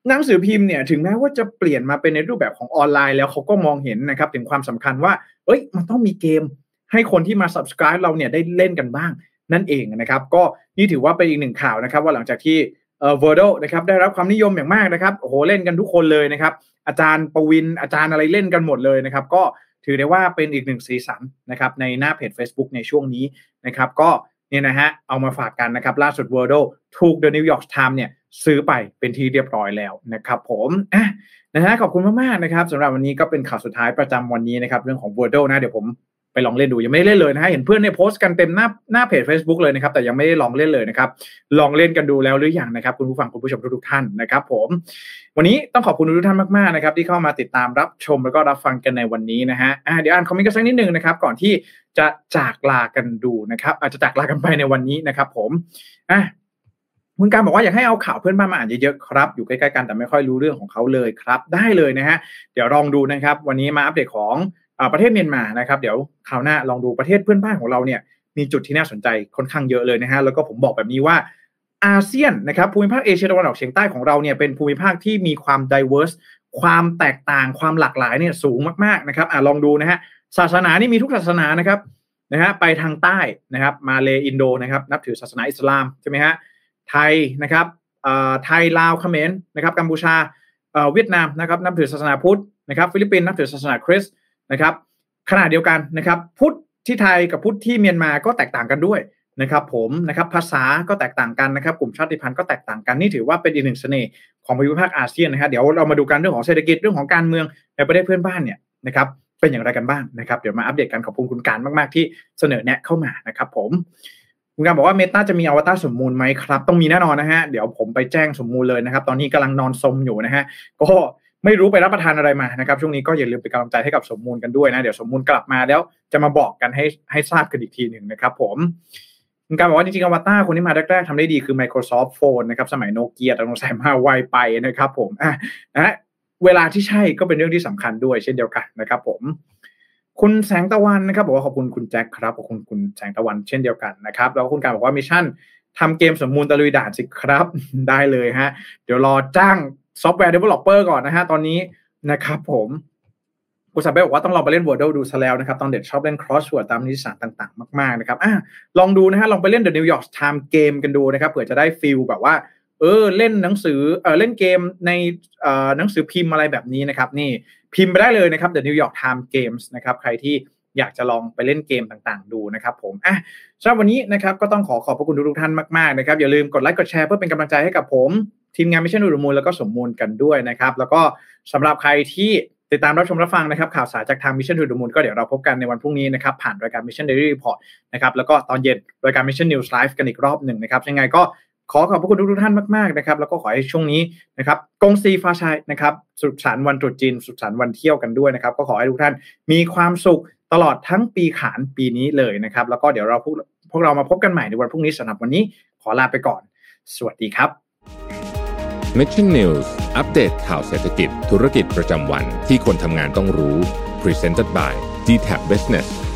หนังสือพิมพ์เนี่ยถึงแม้ว่าจะเปลี่ยนมาเป็นในรูปแบบของออนไลน์แล้วเขาก็มองเห็นนะครับ ถึงความสำคัญว่า เอ้ย มันต้องมีเกม ให้คนที่มา subscribe เราเนี่ยได้เล่นกันบ้างนั่นเองนะครับ ก็นี่ถือว่าเป็นอีกหนึ่งข่าวนะครับ ว่าหลังจากที่ เอ่อ Wordle นะครับได้รับความนิยมอย่างมากนะครับโอ้โหเล่นกันทุกคนเลยนะครับ อาจารย์ปวินอาจารย์อะไรเล่นกันหมดเลยนะครับ ก็ถือได้ว่าเป็นอีกหนึ่งสีสันนะครับในหน้าเพจ Facebook ในช่วงนี้นะครับก็เนี่ยนะฮะเอามาฝากกันนะครับ ล่าสุด Wordleถูก The New York Times เนี่ยซื้อไปเป็นที่เรียบร้อยแล้วนะครับผมนะฮะขอบคุณมากๆนะครับสำหรับวันนี้ก็เป็นข่าวสุดท้ายประจำวันนี้นะครับเรื่องของ w o r d นะเดี๋ยวผม ไปลองเล่นดูยังไม่ได้เล่นเลยนะฮะเห็นเพื่อนเนี่ยโพสต์กันเต็มหน้าหน้าเพจ Facebook เลยนะครับแต่ยังไม่ได้ลองเล่นเลยนะครับลองเล่นกันดูแล้วหรือยังนะครับคุณผู้ฟังคุณผู้ชมทุกท่านนะครับ ผมวันนี้ต้องขอบคุณทุกท่านมากๆนะครับที่เข้ามาติดตามรับชมแล้วก็รับฟังกันในวันนี้นะฮะเดี๋ยวอ่านคอมเมนต์กันสักนิดนึงนะครับก่อนที่จะจากลากันดูนะครับ อาจจะจากลากันไปในวันนี้นะครับ ผมอะคุณการบอกว่าอยากให้เอาข่าวเพื่อนบ้านมาอ่านเยอะๆครับ อยู่ใกล้ๆกันแต่ไม่ค่อยรู้เรื่องของเขาเลยครับ ได้เลยนะฮะ เดี๋ยวลองดูนะครับ วันนี้มาอัปเดตของ ประเทศเมียนมานะครับเดี๋ยวคราวหน้าลองดูประเทศเพื่อนบ้านของเราเนี่ยมีจุดที่น่าสนใจค่อนข้างเยอะเลยนะฮะแล้วก็ผมบอกแบบนี้ว่าอาเซียนนะครับภูมิภาคเอเชียตะวันออกเฉียงใต้ของเราเนี่ยเป็นภูมิภาคที่มีความ diverse ความแตกต่างความหลากหลายเนี่ยสูงมากๆนะครับอ่าลองดูนะฮะศาสนานี่มีทุกศาสนานะครับนะฮะไปทางใต้นะครับมาเลอินโดนะครับนับถือศาสนาอิสลามใช่ไหมฮะไทยนะครับอ่าไทยลาวเขมรนะครับกัมพูชาอ่าเวียดนามนะครับนับถือศาสนาพุทธนะครับฟิลิปปินส์นับถือศาสนาคริสต์ นะครับขณะเดียวกันนะครับพุทธที่ไทยกับพุทธที่เมียนมาก็แตกต่างกันด้วยนะครับผมนะครับภาษาก็แตกต่างกันนะครับ กลุ่มชาติพันธุ์ก็แตกต่างกันนี่ถือว่าเป็นอีกหนึ่งเสน่ห์ของภูมิภาคอาเซียนนะครับเดี๋ยวเรามาดูกันเรื่องของเศรษฐกิจเรื่องของการเมืองในประเทศเพื่อนบ้านเนี่ยนะครับเป็นอย่างไรกันบ้างนะครับเดี๋ยวมาอัปเดตกันขอบคุณคุณการมากๆที่เสนอแนะเข้ามานะครับผมคุณการบอกว่าเมตาจะมีอวตารสมมูลไหมครับ ต้องมีแน่นอนนะฮะเดี๋ยวผมไปแจ้งสมมูลเลยนะครับ ตอนนี้กำลังนอนสมอยู่นะฮะก็ ไม่รู้ไปรับประทานอะไรมานะครับ ช่วงนี้ก็อย่าลืมเป็นกำลังใจให้กับสมมูลกันด้วยนะ เดี๋ยวสมมูลกลับมาแล้วจะมาบอกกันให้ให้ทราบกันอีกทีหนึ่งนะครับ ผมการบอกว่าจริงๆอวตารคนที่มาแรกๆทำได้ดีคือ Microsoft Phone นะครับสมัยโนเกียแต่ต้องใส่มาไวไปนะครับ ผมอะนะเวลาที่ใช่ก็เป็นเรื่องที่สำคัญด้วยเช่นเดียวกันนะครับ ผม คุณแสงตะวันนะครับ บอกว่าขอบคุณคุณแจ็คครับขอบคุณคุณแสงตะวันเช่นเดียวกันนะครับแล้วคุณการบอกว่า Mission ทำเกมสมมูลตะลุยด่านสิครับได้เลยฮะ เดี๋ยวรอจ้าง software developer ก่อนนะฮะตอนนี้นะครับผมคุณสับเบบอกว่าต้องลองไปเล่น Wordle ดูซะแล้วนะครับตอนเด็กชอบเล่น Crossword ตามนิตยสารต่างๆ มากๆนะครับอะลองดูนะฮะลองไปเล่น The New York Times Game กันดูนะครับเผื่อจะได้ feel แบบว่า เออเล่นหนังสือเออเล่นเกมในเอ่อหนังสือพิมพ์อะไรแบบนี้นะครับนี่พิมพ์ไปได้เลยนะครับ The New York Times Games นะครับใครที่อยากจะลองไปเล่นเกมต่างๆ ดูนะครับผมอะสำหรับวันนี้นะครับก็ต้องขอขอบพระคุณทุกท่านมากๆนะครับอย่าลืมกดไลค์กดแชร์เพื่อเป็นกำลังใจให้กับผม ทีมงาน Mission to the Moon แล้วก็สมมูลกันด้วยนะครับ แล้วก็สำหรับใครที่ติดตามรับชมรับฟังนะครับข่าวสารจากทาง Mission to the Moon ก็เดี๋ยวเราพบกันในวันพรุ่งนี้นะครับผ่านรายการ Mission Daily Reportนะครับแล้วก็ตอนเย็นรายการ Mission News Live กันอีกรอบหนึ่งนะครับยังไงก็ขอขอบพระคุณทุกท่านมากๆนะครับแล้วก็ขอให้ช่วงนี้นะครับ恭喜发财 นะครับสุขสันต์วันตรุษจีนสุขสันต์วันเที่ยวกันด้วยนะครับก็ขอให้ทุกท่านมีความสุขตลอดทั้งปีขาลปีนี้เลยนะครับแล้วก็เดี๋ยวเราพวกพวกเรามาพบกันใหม่ในวันพรุ่งนี้สำหรับวันนี้ขอลาไปก่อน สวัสดีครับ Mission News อัปเดตข่าวเศรษฐกิจธุรกิจประจำวันที่คนทำงานต้องรู้ Presented by d t a b Business